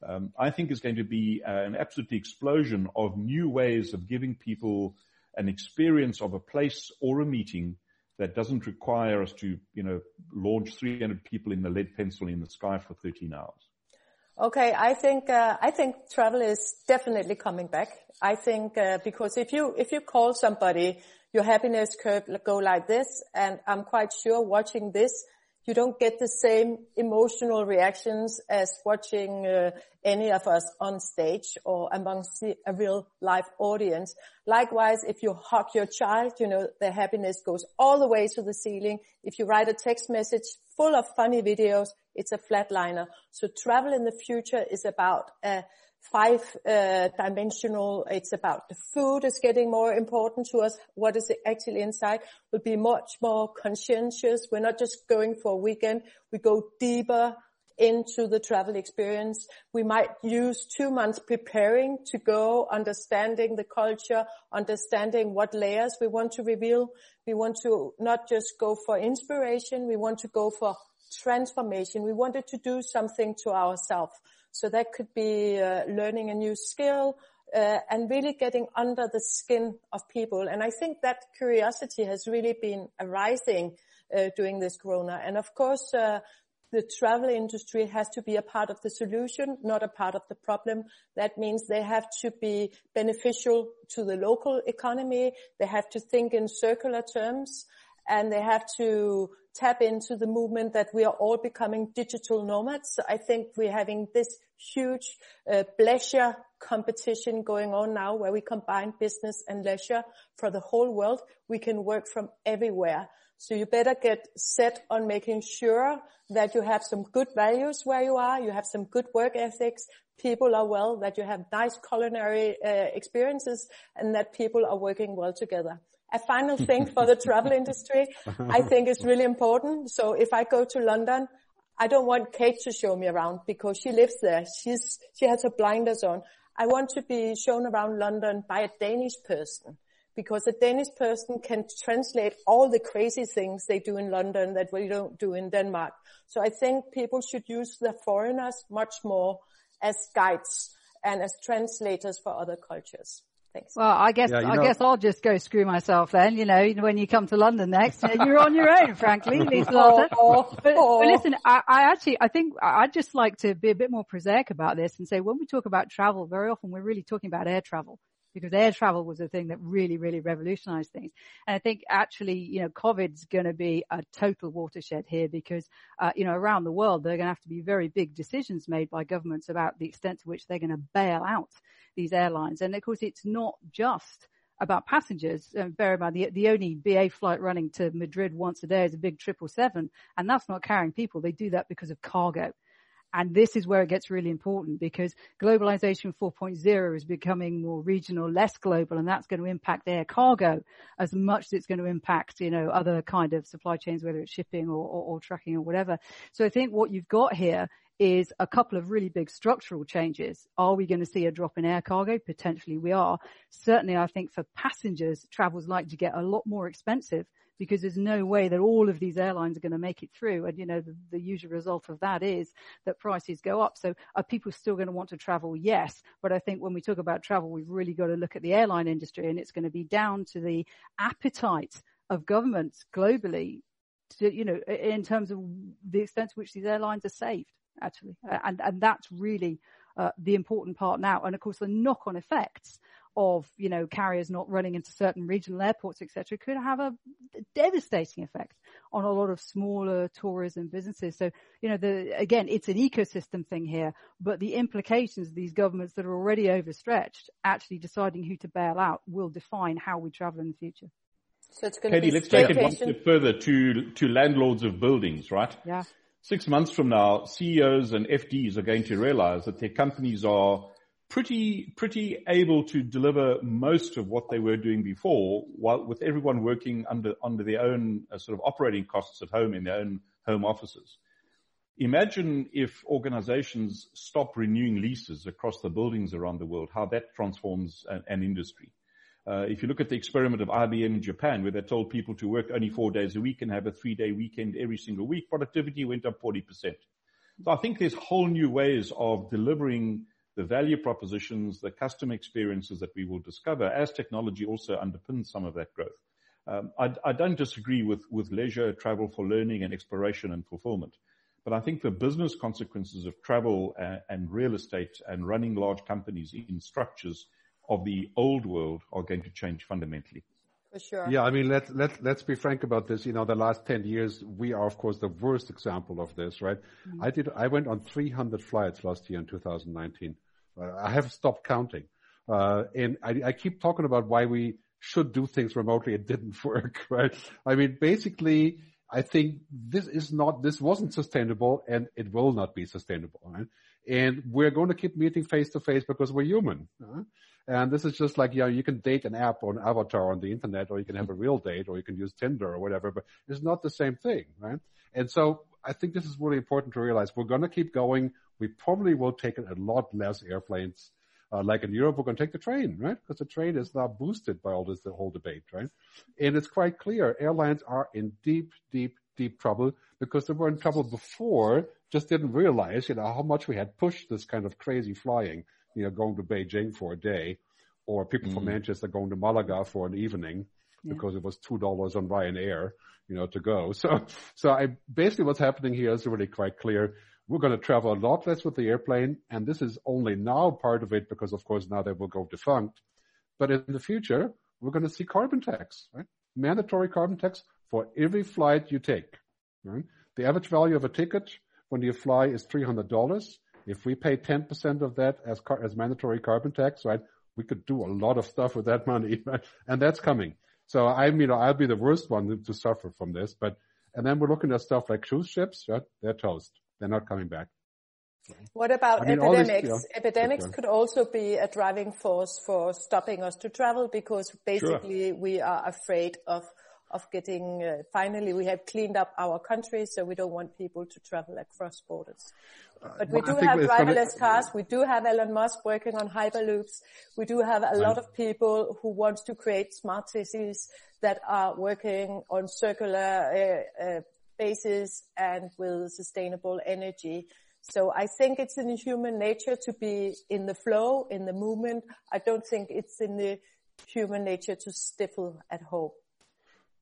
Um, I think is going to be uh, an absolute explosion of new ways of giving people an experience of a place or a meeting that doesn't require us to, you know, launch 300 people in the lead pencil in the sky for 13 hours.
Okay, I think uh, I think travel is definitely coming back. I think uh, because if you if you call somebody, your happiness curve go like this, and I'm quite sure watching this, you don't get the same emotional reactions as watching uh, any of us on stage or amongst a real live audience. Likewise, if you hug your child, you know, the happiness goes all the way to the ceiling. If you write a text message full of funny videos, it's a flatliner. So travel in the future is about uh, five uh, dimensional. It's about the food is getting more important to us. What is actually inside We'll be much more conscientious. We're not just going for a weekend. We go deeper into the travel experience. We might use two months preparing to go, understanding the culture, understanding what layers we want to reveal. We want to not just go for inspiration. We want to go for transformation. We wanted to do something to ourselves. So that could be uh, learning a new skill uh, and really getting under the skin of people. And I think that curiosity has really been arising uh, during this corona. And of course, uh, the travel industry has to be a part of the solution, not a part of the problem. That means they have to be beneficial to the local economy. They have to think in circular terms and they have to tap into the movement that we are all becoming digital nomads. I think we're having this huge uh, leisure competition going on now where we combine business and leisure for the whole world. We can work from everywhere. So you better get set on making sure that you have some good values where you are, you have some good work ethics, people are well, that you have nice culinary uh, experiences, and that people are working well together. A final thing for the travel industry, I think is really important. So if I go to London, I don't want Kate to show me around because she lives there. She's, she has her blinders on. I want to be shown around London by a Danish person because a Danish person can translate all the crazy things they do in London that we don't do in Denmark. So I think people should use the foreigners much more as guides and as translators for other cultures. Thanks.
Well, I guess yeah, I know, guess I'll just go screw myself then. You know, when you come to London next, you're on your own, frankly, Lisa oh, oh, but, oh. but, listen, I, I, actually I think I'd just like to be a bit more prosaic about this and say when we talk about travel, very often we're really talking about air travel because air travel was a thing that really, really revolutionized things. And I think actually, you know, COVID's going to be a total watershed here because, uh, you know, around the world, there are going to have to be very big decisions made by governments about the extent to which they're going to bail out these airlines. And of course, it's not just about passengers. Uh, bear in mind, the, the only BA flight running to Madrid once a day is a big 777, and that's not carrying people. They do that because of cargo. And this is where it gets really important because globalization 4.0 is becoming more regional, less global, and that's going to impact air cargo as much as it's going to impact, you know, other kind of supply chains, whether it's shipping or, or, or trucking or whatever. So I think what you've got here is a couple of really big structural changes. Are we going to see a drop in air cargo? Potentially we are. Certainly I think for passengers, travel's like to get a lot more expensive because there's no way that all of these airlines are going to make it through. And you know, the, the usual result of that is that prices go up. So are people still going to want to travel? Yes. But I think when we talk about travel, we've really got to look at the airline industry and it's going to be down to the appetite of governments globally to, you know, in terms of the extent to which these airlines are saved, actually. And, and that's really uh, the important part now. And of course, the knock-on effects of, you know, carriers not running into certain regional airports, etc., could have a devastating effect on a lot of smaller tourism businesses. So, you know, the, again, it's an ecosystem thing here, but the implications of these governments that are already overstretched actually deciding who to bail out will define how we travel in the future.
So it's going Katie,
to be let's take it one step further to, to landlords of buildings, right?
Yeah.
Six months from now, CEOs and FDs are going to realize that their companies are pretty, pretty able to deliver most of what they were doing before while with everyone working under, under their own uh, sort of operating costs at home in their own home offices. Imagine if organizations stop renewing leases across the buildings around the world, how that transforms an, an industry. Uh, if you look at the experiment of IBM in Japan, where they told people to work only four days a week and have a three-day weekend every single week, productivity went up 40%. So I think there's whole new ways of delivering the value propositions, the customer experiences that we will discover as technology also underpins some of that growth. Um, I, I, don't disagree with, with leisure, travel for learning and exploration and fulfillment. But I think the business consequences of travel and, and real estate and running large companies in structures of the old world are going to change fundamentally.
For sure.
Yeah, I mean, let's let let's be frank about this. You know, the last ten years, we are of course the worst example of this, right? Mm-hmm. I did. I went on 300 flights last year in 2019. Uh, I have stopped counting, uh, and I, I keep talking about why we should do things remotely. It didn't work, right? I mean, basically, I think this is not, this wasn't sustainable and it will not be sustainable. Right? And we're going to keep meeting face to face because we're human. And this is just like, you know, you can date an app or an avatar on the internet, or you can have a real date, or you can use Tinder or whatever, but it's not the same thing, right? And so I think this is really important to realize. We're going to keep going. We probably will take a lot less airplanes. Uh, like in Europe, we're going to take the train, right? Because the train is now boosted by all this, the whole debate, right? And it's quite clear airlines are in deep, deep, deep trouble because they were in trouble before, just didn't realize, you know, how much we had pushed this kind of crazy flying you know, going to Beijing for a day, or people mm. from Manchester going to Malaga for an evening yeah. because it was two dollars on Ryanair, you know, to go. So, so I basically what's happening here is really quite clear. We're going to travel a lot less with the airplane, and this is only now part of it because, of course, now they will go defunct. But in the future, we're going to see carbon tax, right? Mandatory carbon tax for every flight you take. Right? The average value of a ticket when you fly is three hundred dollars. If we pay 10% of that as car, as mandatory carbon tax, right, we could do a lot of stuff with that money, right? and that's coming. So I'm, you know, I'll be the worst one to suffer from this, but, and then we're looking at stuff like cruise ships, right? They're toast. They're not coming back.
What about I mean, epidemics? This, epidemics could also be a driving force for stopping us to travel because basically sure. we are afraid of of getting uh, finally we have cleaned up our country so we don't want people to travel across borders but we do have driverless cars. We do have Elon Musk working on hyperloops. We do have a lot of people who want to create smart cities that are working on circular uh, uh, basis and with sustainable energy. So I think it's in the human nature to be in the flow, in the movement. I don't think it's in the human nature to stifle at home.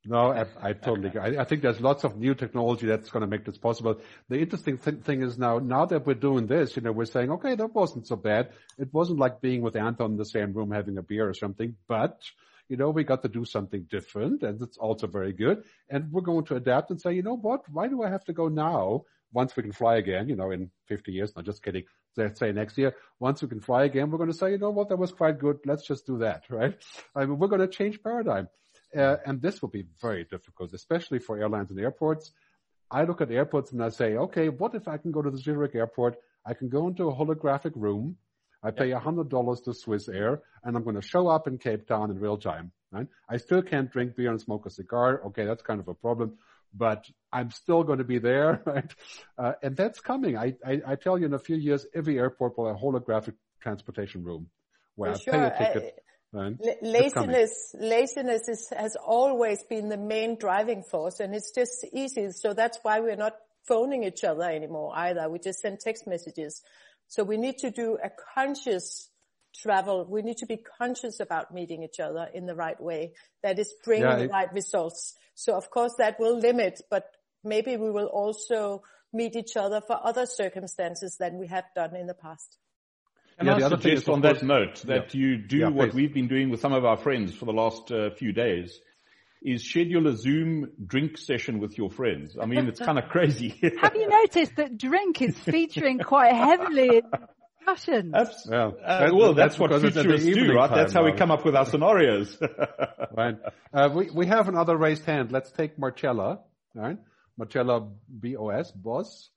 No, I, I totally agree. I, I, think there's lots of new technology that's going to make this possible. The interesting th- thing is now, now that we're doing this, you know, we're saying, okay, that wasn't so bad. It wasn't like being with Anton in the same room having a beer or something, but you know, we got to do something different and it's also very good. And we're going to adapt and say, you know what? Why do I have to go now? Once we can fly again, you know, in 50 years, not just kidding. Let's say next year, once we can fly again, we're going to say, you know what? That was quite good. Let's just do that, right? I mean, we're going to change paradigm. Uh, and this will be very difficult, especially for airlines and airports. I look at airports and I say, okay, what if I can go to the Zurich airport? I can go into a holographic room. I pay a hundred dollars to Swiss Air and I'm going to show up in Cape Town in real time. Right? I still can't drink beer and smoke a cigar. Okay, that's kind of a problem. but I'm still going to be there, right? Uh, and that's coming. I, I, I, tell you, in a few years, every airport will have a holographic transportation room where For I sure. pay a ticket.
Uh, laziness, laziness is, has always been the main driving force, and it's just easy. So that's why we're not phoning each other anymore either. We just send text messages. So we need to do a conscious travel. We need to be conscious about meeting each other in the right way. That is bringing yeah, the right results. So of course that will limit, but maybe we will also meet each other for other circumstances than we have done in the past.
And yeah, I suggest on that note that yeah. you do yeah, what we've been doing with some of our friends for the last uh, few days is schedule a Zoom drink session with your friends. I mean, it's kind of crazy.
Have you noticed that drink is featuring quite heavily in discussions?
That's, well, uh, well, that's, that's what futurists do, right? Time, that's how we come up with our scenarios.
right. Uh, we, we have another raised hand. Let's take Marcella, right? Marcella BOS, boss.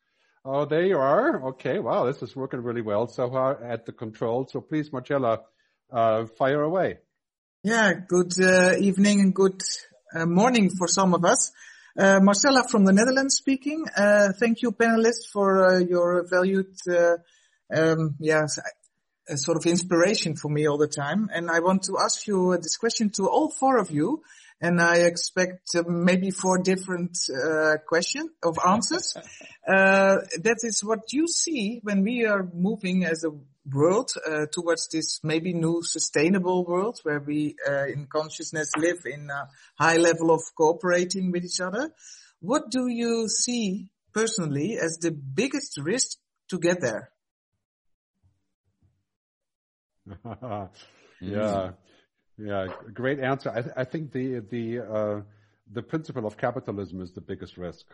Oh, there you are. Okay. Wow. This is working really well so far at the control. So please, Marcella, uh, fire away.
Yeah. Good uh, evening and good morning for some of us. Uh, Marcella from the Netherlands speaking. Uh, thank you, panelists, for uh, your valued, uh, um, yeah, sort of inspiration for me all the time. And I want to ask you this question to all four of you and I expect uh, maybe four different uh, questions of answers. uh, that is what you see when we are moving as a world uh, towards this maybe new sustainable world where we uh, in consciousness live in a high level of cooperating with each other. What do you see personally as the biggest risk to get there?
yeah. Yeah, great answer. I, th- I think the the uh, the principle of capitalism is the biggest risk,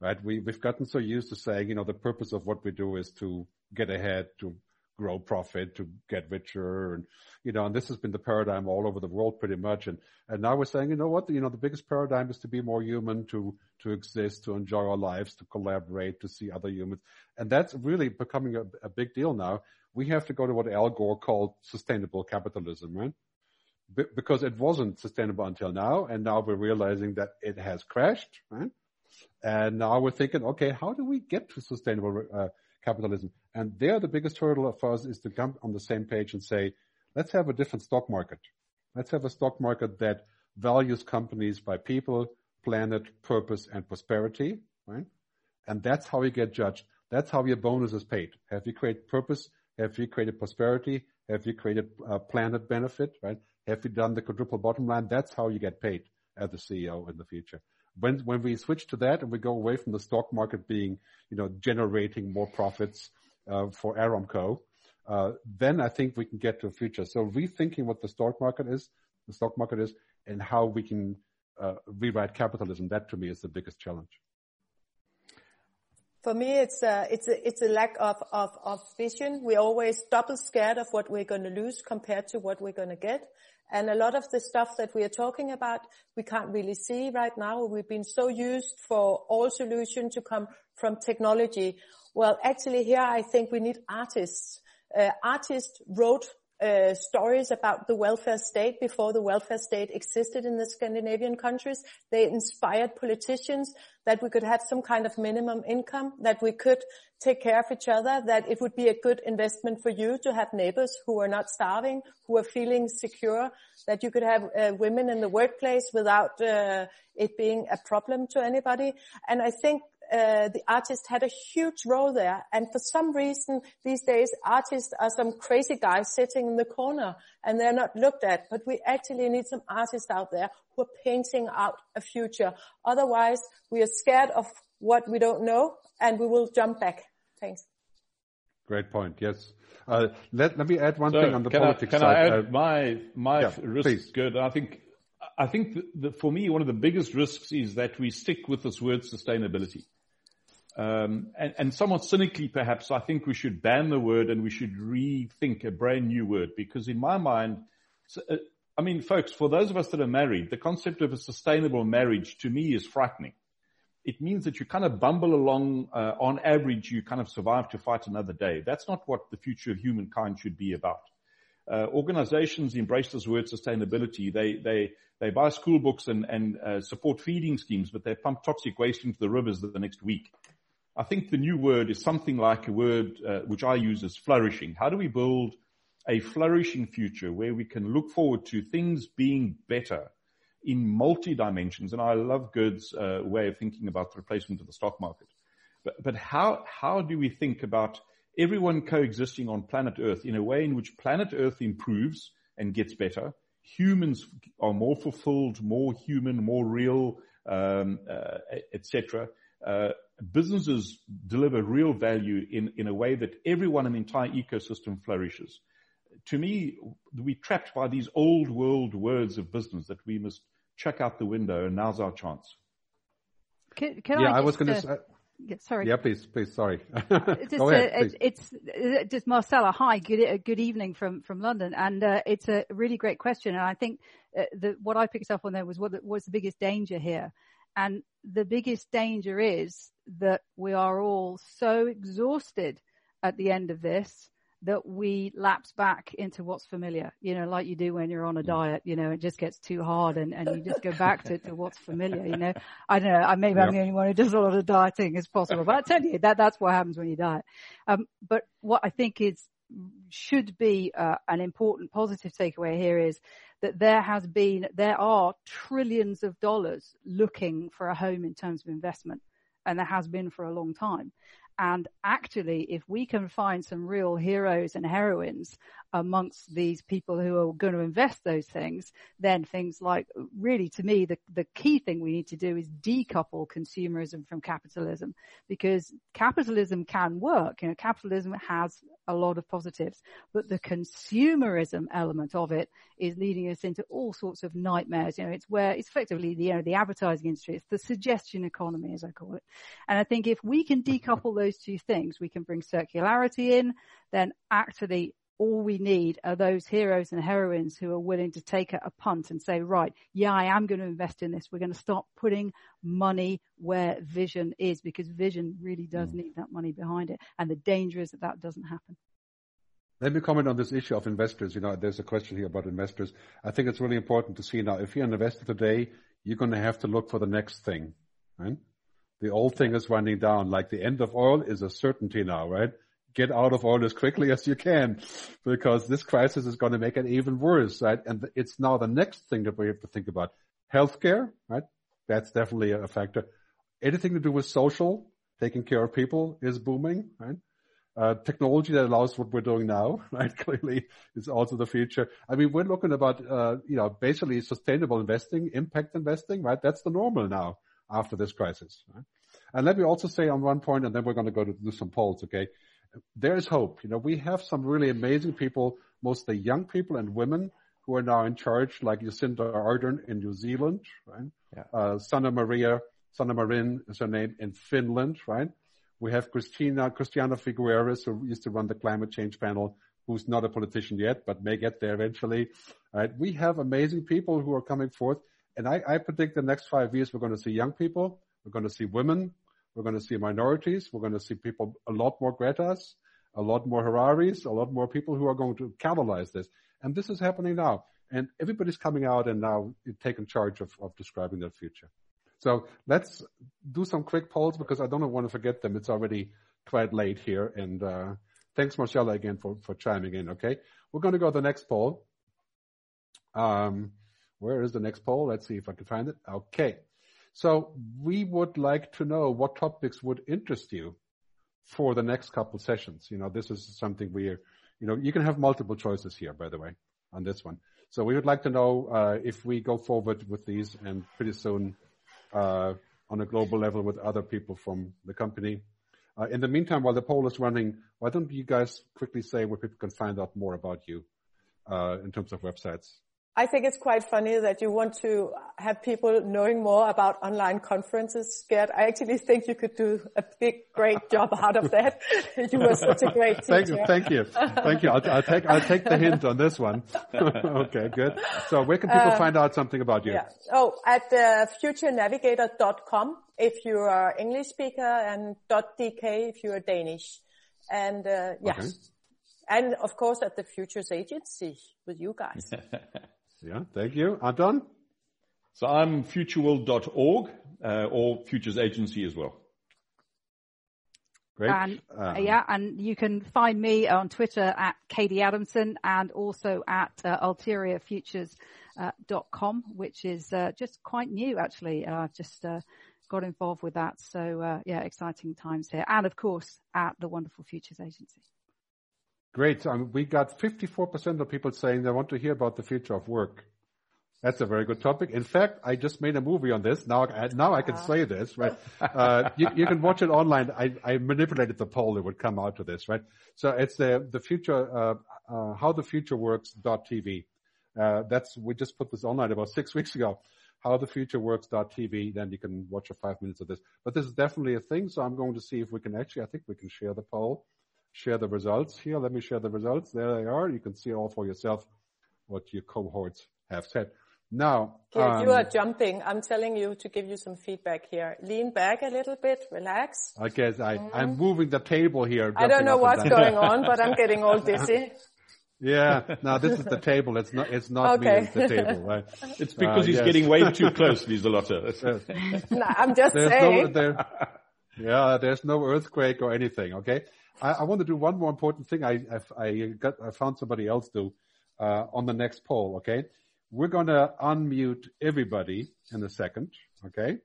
right? We we've gotten so used to saying, you know, the purpose of what we do is to get ahead, to grow profit, to get richer, and you know, and this has been the paradigm all over the world pretty much. And and now we're saying, you know what, you know, the biggest paradigm is to be more human, to to exist, to enjoy our lives, to collaborate, to see other humans, and that's really becoming a, a big deal now. We have to go to what Al Gore called sustainable capitalism, right? because it wasn't sustainable until now, and now we're realizing that it has crashed, right? And now we're thinking, okay, how do we get to sustainable uh, capitalism? And there, the biggest hurdle for us is to come on the same page and say, let's have a different stock market. Let's have a stock market that values companies by people, planet, purpose, and prosperity, right? And that's how we get judged. That's how your bonus is paid. Have you created purpose? Have you created prosperity? Have you created a planet benefit, right? Have you done the quadruple bottom line? That's how you get paid as the CEO in the future. When when we switch to that and we go away from the stock market being, you know, generating more profits uh, for Aramco, uh, then I think we can get to a future. So rethinking what the stock market is, the stock market is, and how we can uh, rewrite capitalism. That to me is the biggest challenge.
For me, it's a, it's a, it's a lack of, of, of vision. We're always double scared of what we're going to lose compared to what we're going to get. And a lot of the stuff that we are talking about, we can't really see right now. We've been so used for all solutions to come from technology. Well, actually here I think we need artists. Uh, artists wrote uh, stories about the welfare state before the welfare state existed in the Scandinavian countries. They inspired politicians that we could have some kind of minimum income, that we could take care of each other, that it would be a good investment for you to have neighbors who are not starving, who are feeling secure, that you could have uh, women in the workplace without uh, it being a problem to anybody. And I think uh, the artist had a huge role there. And for some reason these days artists are some crazy guys sitting in the corner and they're not looked at. But we actually need some artists out there who are painting out a future. Otherwise we are scared of what we don't know and we will jump back. Thanks.
Great point. Yes. Uh, let, let me add one
so
thing on the
can
politics
I, can
side.
I add uh, my, my
yeah,
risk
please.
good? I think, I think that, that for me, one of the biggest risks is that we stick with this word sustainability. Um, and, and somewhat cynically, perhaps, I think we should ban the word and we should rethink a brand new word because in my mind, uh, I mean, folks, for those of us that are married, the concept of a sustainable marriage to me is frightening. It means that you kind of bumble along, uh, on average, you kind of survive to fight another day. That's not what the future of humankind should be about. uh, organizations embrace this word sustainability. They, they, they buy school books and, and uh, support feeding schemes, but they pump toxic waste into the rivers the next week. I think the new word is something like a word uh, which I use as flourishing. How do we build a flourishing future where we can look forward to things being better in multi dimensions? And I love Gerd's uh, way of thinking about the replacement of the stock market. But, but how, how do we think about everyone coexisting on planet Earth in a way in which planet Earth improves and gets better. Humans are more fulfilled, more human, more real, um, uh, etc. Uh, businesses deliver real value in, in a way that everyone in the entire ecosystem flourishes. To me, we're trapped by these old world words of business that we must chuck out the window, and now's our chance.
Can, can yeah, I,
I was going to.
Uh, sorry.
Yeah, please, please. Sorry.
just,
Go ahead,
uh, it's, it's just Marcella. Hi, good uh, good evening from from London, and uh, it's a really great question. And I think uh, the, what I picked up on there was what was the biggest danger here, and the biggest danger is that we are all so exhausted at the end of this that we lapse back into what's familiar, you know, like you do when you're on a diet, you know, it just gets too hard and, and you just go back to, to what's familiar, you know. I don't know, I, maybe I'm the only one who does a lot of dieting as possible, but I tell you that that's what happens when you diet. Um, but what I think is, should be uh, an important positive takeaway here is that there has been, there are trillions of dollars looking for a home in terms of investment and there has been for a long time. And actually, if we can find some real heroes and heroines amongst these people who are going to invest those things, then things like really to me, the, the key thing we need to do is decouple consumerism from capitalism because capitalism can work. You know, capitalism has a lot of positives, but the consumerism element of it is leading us into all sorts of nightmares. You know, it's where it's effectively the, you know, the advertising industry. It's the suggestion economy, as I call it. And I think if we can decouple those two things, we can bring circularity in, then actually all we need are those heroes and heroines who are willing to take a, a, punt and say, right, yeah, I am going to invest in this. We're going to start putting money where vision is because vision really does mm. need that money behind it. And the danger is that that doesn't happen.
Let me comment on this issue of investors. You know, there's a question here about investors. I think it's really important to see now, if you're an investor today, you're going to have to look for the next thing, right? The old thing is running down. Like the end of oil is a certainty now, right? get out of oil as quickly as you can because this crisis is going to make it even worse, right? And it's now the next thing that we have to think about. Healthcare, right? That's definitely a factor. Anything to do with social, taking care of people is booming, right? Uh, technology that allows what we're doing now, right? Clearly is also the future. I mean, we're looking about, uh, you know, basically sustainable investing, impact investing, right? That's the normal now after this crisis, right? And let me also say on one point, and then we're going to go to do some polls, okay? there is hope. You know, we have some really amazing people, mostly young people and women who are now in charge, like Jacinda Ardern in New Zealand, right? Yeah. Uh, Sanna Maria, Sanna Marin is her name in Finland, right? We have Christina, Christiana Figueres, who used to run the climate change panel, who's not a politician yet, but may get there eventually. Right? We have amazing people who are coming forth. And I, I predict the next five years, we're going to see young people. We're going to see women. We're going to see minorities. We're going to see people, a lot more Gretas, a lot more Hararis, a lot more people who are going to catalyze this. And this is happening now. And everybody's coming out and now taking charge of, of describing their future. So let's do some quick polls because I don't want to forget them. It's already quite late here. And uh, thanks, Marcella, again for, for chiming in. Okay, we're going to go to the next poll. Um, where is the next poll? Let's see if I can find it. Okay. So we would like to know what topics would interest you for the next couple sessions. You know, this is something we, you know, you can have multiple choices here, by the way, on this one. So we would like to know uh, if we go forward with these and pretty soon uh, on a global level with other people from the company. Uh, in the meantime, while the poll is running, why don't you guys quickly say where people can find out more about you uh, in terms of websites?
I think it's quite funny that you want to have people knowing more about online conferences, Gerd. I actually think you could do a big, great job out of that. you were such a great teacher.
Thank you. Thank you. Thank you. I'll, I'll take, I'll take the hint on this one. okay, good. So where can people um, find out something about you?
Yeah. Oh, at uh, futurenavigator.com if you are English speaker and .dk if you are Danish. And uh, yes. Okay and of course at the Futures Agency with you guys.
Yeah, thank you. Anton?
So I'm futureworld.org uh, or Futures Agency as well.
Great. And, um, yeah, and you can find me on Twitter at Katie Adamson and also at uh, ulteriorfutures.com, uh, which is uh, just quite new actually. I've just uh, got involved with that. So uh, yeah, exciting times here. And of course at the Wonderful Futures Agency.
Great. Um, we got 54% of people saying they want to hear about the future of work. That's a very good topic. In fact, I just made a movie on this. Now, I, now I can say this, right? Uh, you, you, can watch it online. I, I, manipulated the poll that would come out of this, right? So it's the, the future, uh, uh, how the future works TV. Uh, that's, we just put this online about six weeks ago. How the future works TV. Then you can watch a five minutes of this. But this is definitely a thing. So I'm going to see if we can actually, I think we can share the poll, share the results here. Let me share the results. There they are. You can see all for yourself what your cohorts have said. Now,
um, you are jumping. I'm telling you to give you some feedback here. Lean back a little bit, relax.
I guess I, mm. I'm moving the table here.
I don't know what's going on, but I'm getting all dizzy.
Yeah, no, this is the table. It's not. It's not okay. me. It's the table, right?
It's because uh, he's yes. getting way too close, Liselotte.
no, I'm just there's saying. No, there,
yeah, there's no earthquake or anything. Okay, I, I, want to do one more important thing. I I, I got I found somebody else do uh, on the next poll. Okay, we're going to unmute everybody in a second, okay?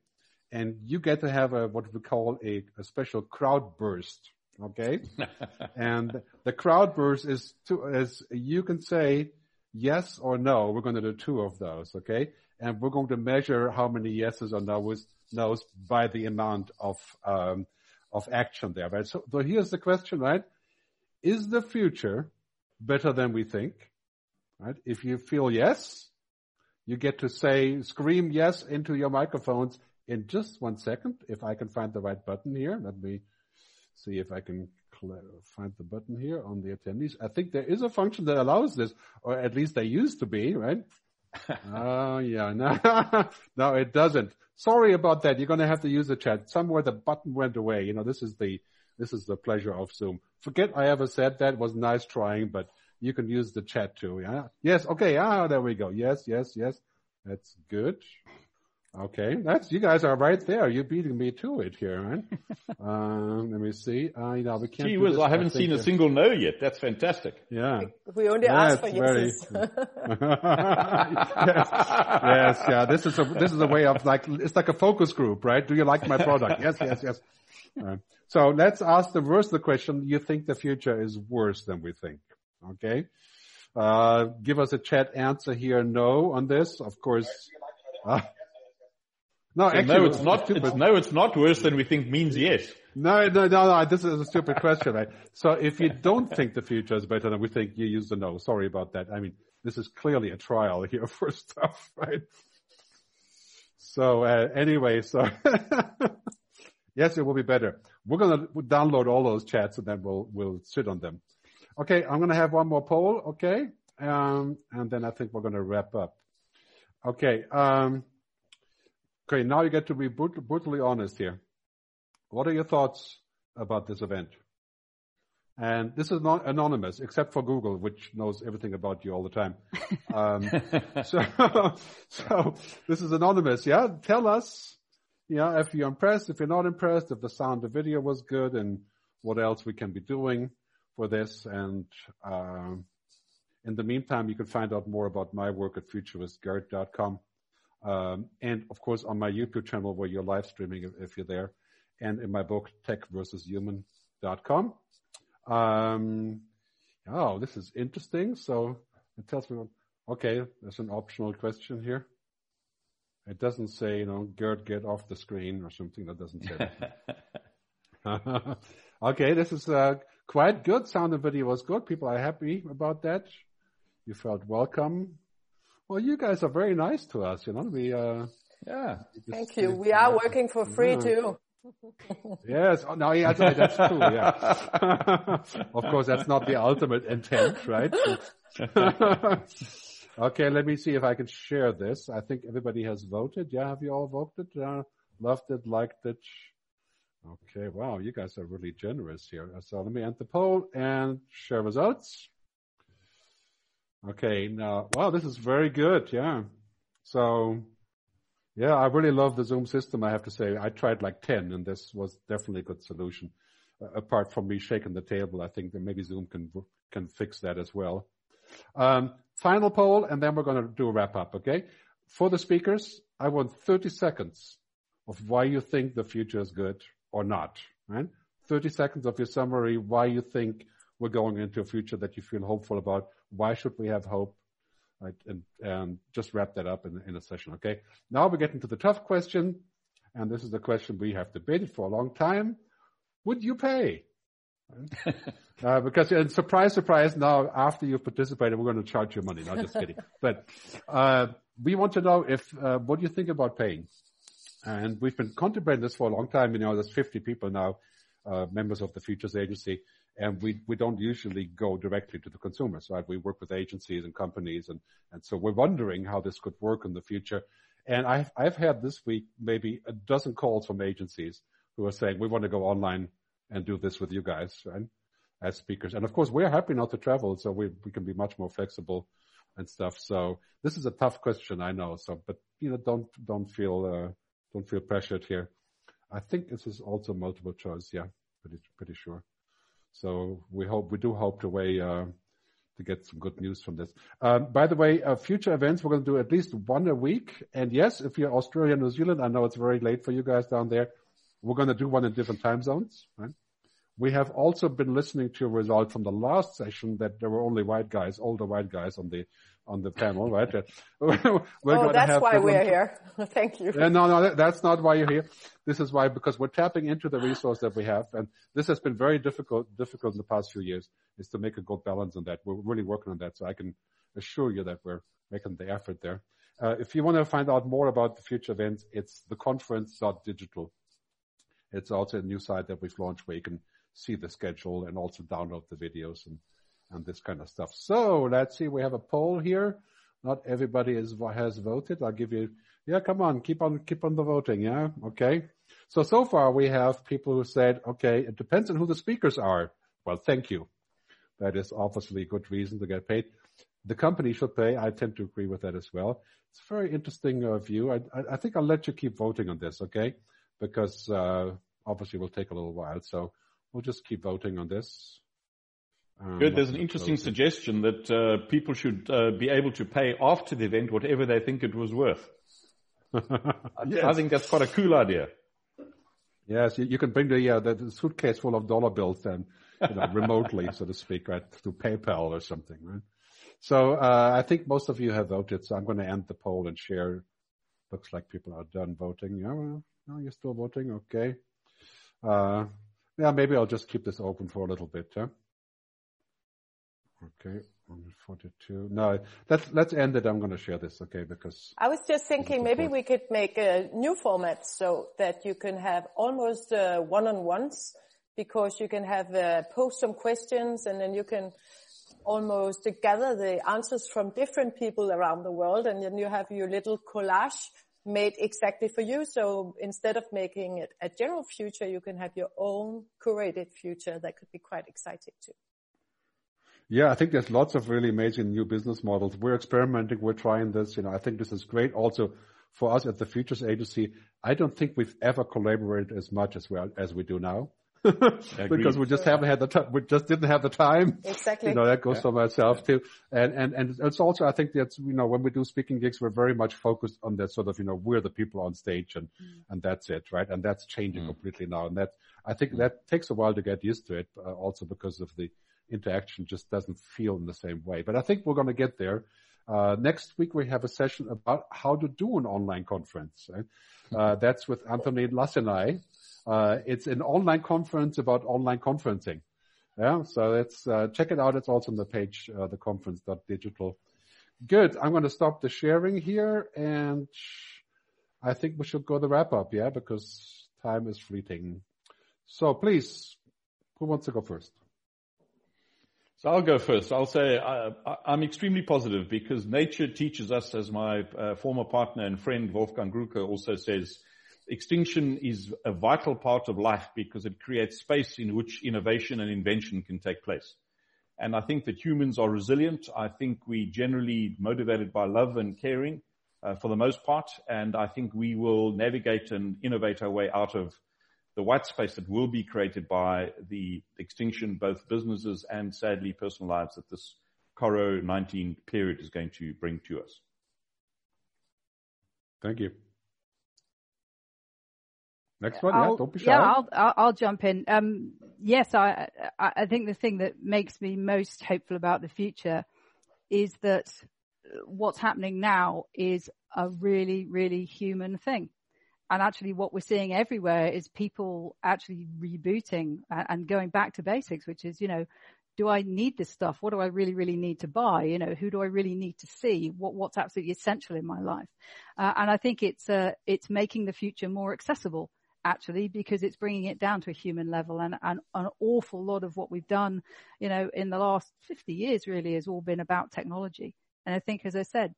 And you get to have a what we call a, a special crowd burst, okay? and the crowd burst is to, is you can say yes or no. We're going to do two of those, okay? And we're going to measure how many yeses or no's, no's by the amount of um, of action there, right? So, so here's the question, right? Is the future better than we think? Right? If you feel yes, you get to say, scream yes into your microphones in just one second. If I can find the right button here, let me see if I can find the button here on the attendees. I think there is a function that allows this, or at least there used to be, right? Oh, yeah, no, no, it doesn't. Sorry about that. You're going to have to use the chat. Somewhere the button went away. You know, this is the, this is the pleasure of Zoom. Forget I ever said that. It was nice trying, but you can use the chat too. Yeah. Yes. Okay. Ah, there we go. Yes. Yes. Yes. That's good. Okay. That's, you guys are right there. You're beating me to it here, right? um, let me see. Uh, you know, we can't.
Gee whiz, I haven't I seen a single no yet. That's fantastic.
Yeah.
We only yeah, asked for yeses. yes.
yes. Yeah. This is a, this is a way of like, it's like a focus group, right? Do you like my product? yes. Yes. Yes. Right. So let's ask the worst the question. You think the future is worse than we think? Okay. Uh, give us a chat answer here. No on this. Of course. Uh,
no, so actually, no, it's not. It's, no, it's not worse than we think means yes.
No, no, no, no. This is a stupid question, right? So if you don't think the future is better than we think, you use the no. Sorry about that. I mean, this is clearly a trial here for stuff, right? So uh, anyway, so yes, it will be better. We're gonna download all those chats and then we'll we'll sit on them. Okay, I'm going to have one more poll, okay? Um, and then I think we're going to wrap up. Okay, um, okay, now you get to be brut- brutally honest here. What are your thoughts about this event? And this is not anonymous, except for Google, which knows everything about you all the time. Um, so, so this is anonymous. Yeah, tell us, yeah, if you're impressed, if you're not impressed, if the sound, the video was good, and what else we can be doing for this. And uh, in the meantime, you can find out more about my work at futuristgerd.com. Um, and of course on my YouTube channel where you're live streaming if, if you're there, and in my book techversushuman.com. Um, oh, this is interesting. So it tells me, okay, there's an optional question here. It doesn't say, you know, Gerd, get off the screen or something. That doesn't say okay, this is uh, quite good. Sound and video was good. People are happy about that. You felt welcome. Well, you guys are very nice to us, you know. We, uh, yeah.
Thank you. We are working for free yeah. too.
yes. Oh, no, yeah, that's true. Yeah. of course, that's not the ultimate intent, right? okay. Let me see if I can share this. I think everybody has voted. Yeah. Have you all voted? Uh, loved it, liked it. Okay, wow, you guys are really generous here. So let me end the poll and share results. Okay, now, wow, this is very good, yeah. So, yeah, I really love the Zoom system, I have to say. I tried like 10 and this was definitely a good solution. Uh, apart from me shaking the table, I think that maybe Zoom can, can fix that as well. Um, final poll and then we're going to do a wrap up, okay? For the speakers, I want 30 seconds of why you think the future is good or not, right? 30 seconds of your summary, why you think we're going into a future that you feel hopeful about. Why should we have hope? Right? And, just wrap that up in, in a session. Okay. Now we're getting to the tough question. And this is the question we have debated for a long time. Would you pay? uh, because and surprise, surprise, now after you've participated, we're going to charge you money. No, just kidding. But, uh, we want to know if, uh, what do you think about paying? And we've been contemplating this for a long time. You know, there's 50 people now, uh, members of the Futures Agency, and we, we don't usually go directly to the consumers, right? We work with agencies and companies, and, and so we're wondering how this could work in the future. And I've, I've had this week maybe a dozen calls from agencies who are saying, we want to go online and do this with you guys, right? As speakers. And of course, we're happy not to travel, so we, we can be much more flexible and stuff. So this is a tough question, I know. So, but you know, don't, don't feel, uh, don't feel pressured here. I think this is also multiple choice. Yeah, pretty, pretty sure. So we hope, we do hope to way, uh, to get some good news from this. Um, by the way, uh, future events, we're going to do at least one a week. And yes, if you're Australia, New Zealand, I know it's very late for you guys down there. We're going to do one in different time zones, right? We have also been listening to a result from the last session that there were only white guys, older white guys on the on the panel, right?
oh, that's why we're here. Thank you.
Yeah, no, no, that's not why you're here. This is why, because we're tapping into the resource that we have. And this has been very difficult, difficult in the past few years is to make a good balance on that. We're really working on that. So I can assure you that we're making the effort there. Uh, if you want to find out more about the future events, it's theconference.digital. It's also a new site that we've launched where you can see the schedule and also download the videos and and this kind of stuff. So let's see. We have a poll here. Not everybody is, has voted. I'll give you, yeah, come on, keep on, keep on the voting. Yeah. Okay. So, so far we have people who said, okay, it depends on who the speakers are. Well, thank you. That is obviously a good reason to get paid. The company should pay. I tend to agree with that as well. It's a very interesting uh, view. I, I, I, think I'll let you keep voting on this, okay? Because uh, obviously will take a little while. So we'll just keep voting on this.
Um, Good. There's an interesting suggestion that uh, people should uh, be able to pay after the event whatever they think it was worth. yes. I think that's quite a cool idea.
Yes, you, you can bring the, uh, the, suitcase full of dollar bills and you know, remotely, so to speak, right, through PayPal or something, right? So uh, I think most of you have voted, so I'm going to end the poll and share. Looks like people are done voting. Yeah, well, no, you're still voting. Okay. Uh, yeah, maybe I'll just keep this open for a little bit. Huh? Okay, 142. No, let's let's end it. I'm going to share this, okay? Because
I was just thinking maybe we could make a new format so that you can have almost uh, one-on-ones because you can have uh, post some questions and then you can almost gather the answers from different people around the world and then you have your little collage made exactly for you. So instead of making it a general future, you can have your own curated future that could be quite exciting too.
Yeah, I think there's lots of really amazing new business models. We're experimenting. We're trying this. You know, I think this is great. Also, for us at the Futures Agency, I don't think we've ever collaborated as much as we are, as we do now. because we just haven't had the time. We just didn't have the time.
Exactly.
You know, that goes yeah. for myself too. And, and, and it's also, I think that's, you know, when we do speaking gigs, we're very much focused on that sort of, you know, we're the people on stage and, mm. and that's it, right? And that's changing mm. completely now. And that, I think mm. that takes a while to get used to it, uh, also because of the, interaction just doesn't feel in the same way. But I think we're going to get there. Uh, next week we have a session about how to do an online conference. Right? Uh, that's with Anthony Lassenai. Uh, it's an online conference about online conferencing. Yeah, so let's uh, check it out. It's also on the page, uh, the conference.digital. Good. I'm going to stop the sharing here, and I think we should go the wrap up. Yeah, because time is fleeting. So please, who wants to go first?
So I'll go first. I'll say I, am extremely positive because nature teaches us, as my uh, former partner and friend Wolfgang Grulke also says, extinction is a vital part of life because it creates space in which innovation and invention can take place. And I think that humans are resilient. I think we generally motivated by love and caring uh, for the most part. And I think we will navigate and innovate our way out of the white space that will be created by the extinction, both businesses and sadly personal lives that this Coro-19 period is going to bring to us.
Thank you. Next one,
I'll,
yeah, don't be shy.
Yeah, I'll, I'll, I'll jump in. Um, yes, I, I think the thing that makes me most hopeful about the future is that what's happening now is a really, really human thing. And actually what we're seeing everywhere is people actually rebooting and going back to basics, which is, you know, do I need this stuff? What do I really, really need to buy? You know, who do I really need to see? What, what's absolutely essential in my life? Uh, and I think it's, uh, it's making the future more accessible actually because it's bringing it down to a human level and, and an awful lot of what we've done, you know, in the last 50 years really has all been about technology. And I think, as I said,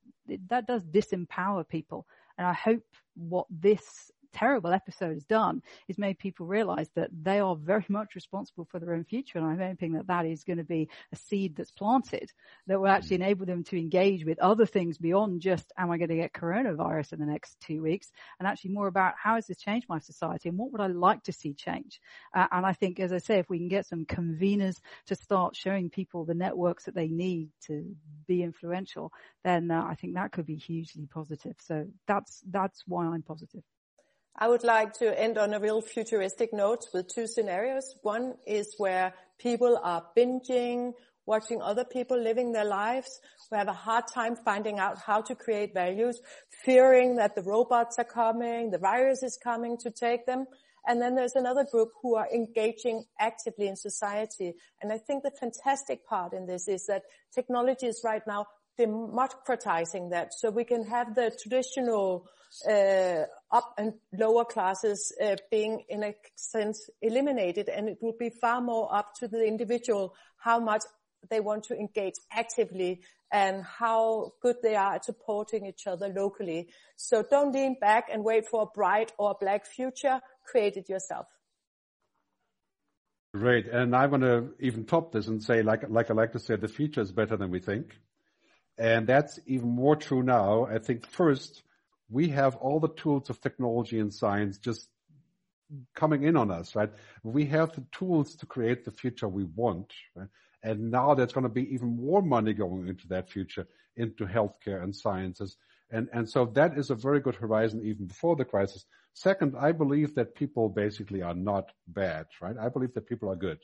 that does disempower people. And I hope what this terrible episode has done is made people realize that they are very much responsible for their own future. And I'm hoping that that is going to be a seed that's planted that will actually enable them to engage with other things beyond just, am I going to get coronavirus in the next two weeks? And actually more about how has this changed my society and what would I like to see change? Uh, and I think, as I say, if we can get some conveners to start showing people the networks that they need to be influential, then uh, I think that could be hugely positive. So that's, that's why I'm positive.
I would like to end on a real futuristic note with two scenarios. One is where people are binging, watching other people living their lives, who have a hard time finding out how to create values, fearing that the robots are coming, the virus is coming to take them. And then there's another group who are engaging actively in society. And I think the fantastic part in this is that technology is right now democratizing that so we can have the traditional up and lower classes uh, being in a sense eliminated and it will be far more up to the individual how much they want to engage actively and how good they are at supporting each other locally. So don't lean back and wait for a bright or a black future. Create it yourself.
Great. And I want to even top this and say, like, like I like to say, the future is better than we think. And that's even more true now. I think first, we have all the tools of technology and science just coming in on us, right? We have the tools to create the future we want, right? And now there's going to be even more money going into that future, into healthcare and sciences. And, and so that is a very good horizon even before the crisis. Second, I believe that people basically are not bad, right? I believe that people are good.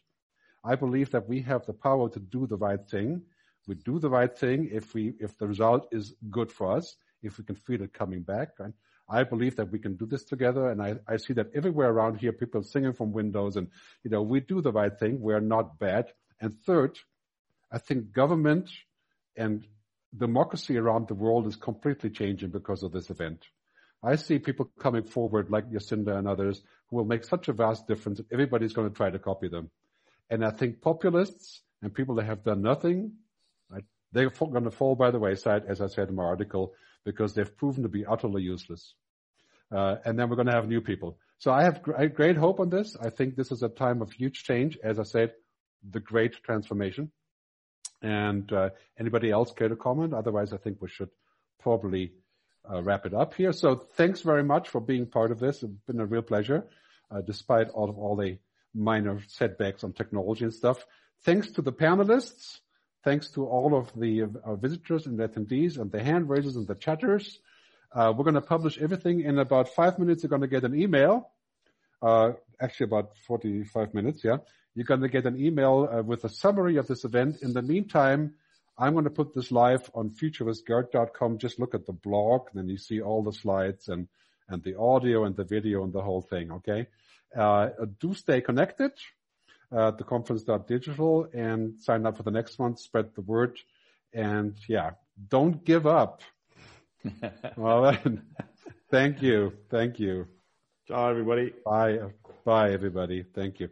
I believe that we have the power to do the right thing we do the right thing if we if the result is good for us, if we can feel it coming back. I believe that we can do this together. And I, I see that everywhere around here, people singing from windows and, you know, we do the right thing. We're not bad. And third, I think government and democracy around the world is completely changing because of this event. I see people coming forward like Jacinda and others who will make such a vast difference that everybody's going to try to copy them. And I think populists and people that have done nothing they're going to fall by the wayside, as I said in my article, because they've proven to be utterly useless. Uh, and then we're going to have new people. So I have gr- great hope on this. I think this is a time of huge change. As I said, the great transformation. And uh, anybody else care to comment? Otherwise, I think we should probably uh, wrap it up here. So thanks very much for being part of this. It's been a real pleasure, uh, despite all of all the minor setbacks on technology and stuff. Thanks to the panelists. Thanks to all of the uh, visitors and the attendees and the hand raisers and the chatters. Uh, we're going to publish everything in about five minutes. You're going to get an email. Uh, actually about 45 minutes. Yeah. You're going to get an email uh, with a summary of this event. In the meantime, I'm going to put this live on futuristgerd.com. Just look at the blog, then you see all the slides and, and the audio and the video and the whole thing. Okay. Uh, do stay connected uh, the conference.digital and sign up for the next one, spread the word. And yeah, don't give up. well then, thank you. Thank you.
Ciao, everybody.
Bye. Bye, everybody. Thank you.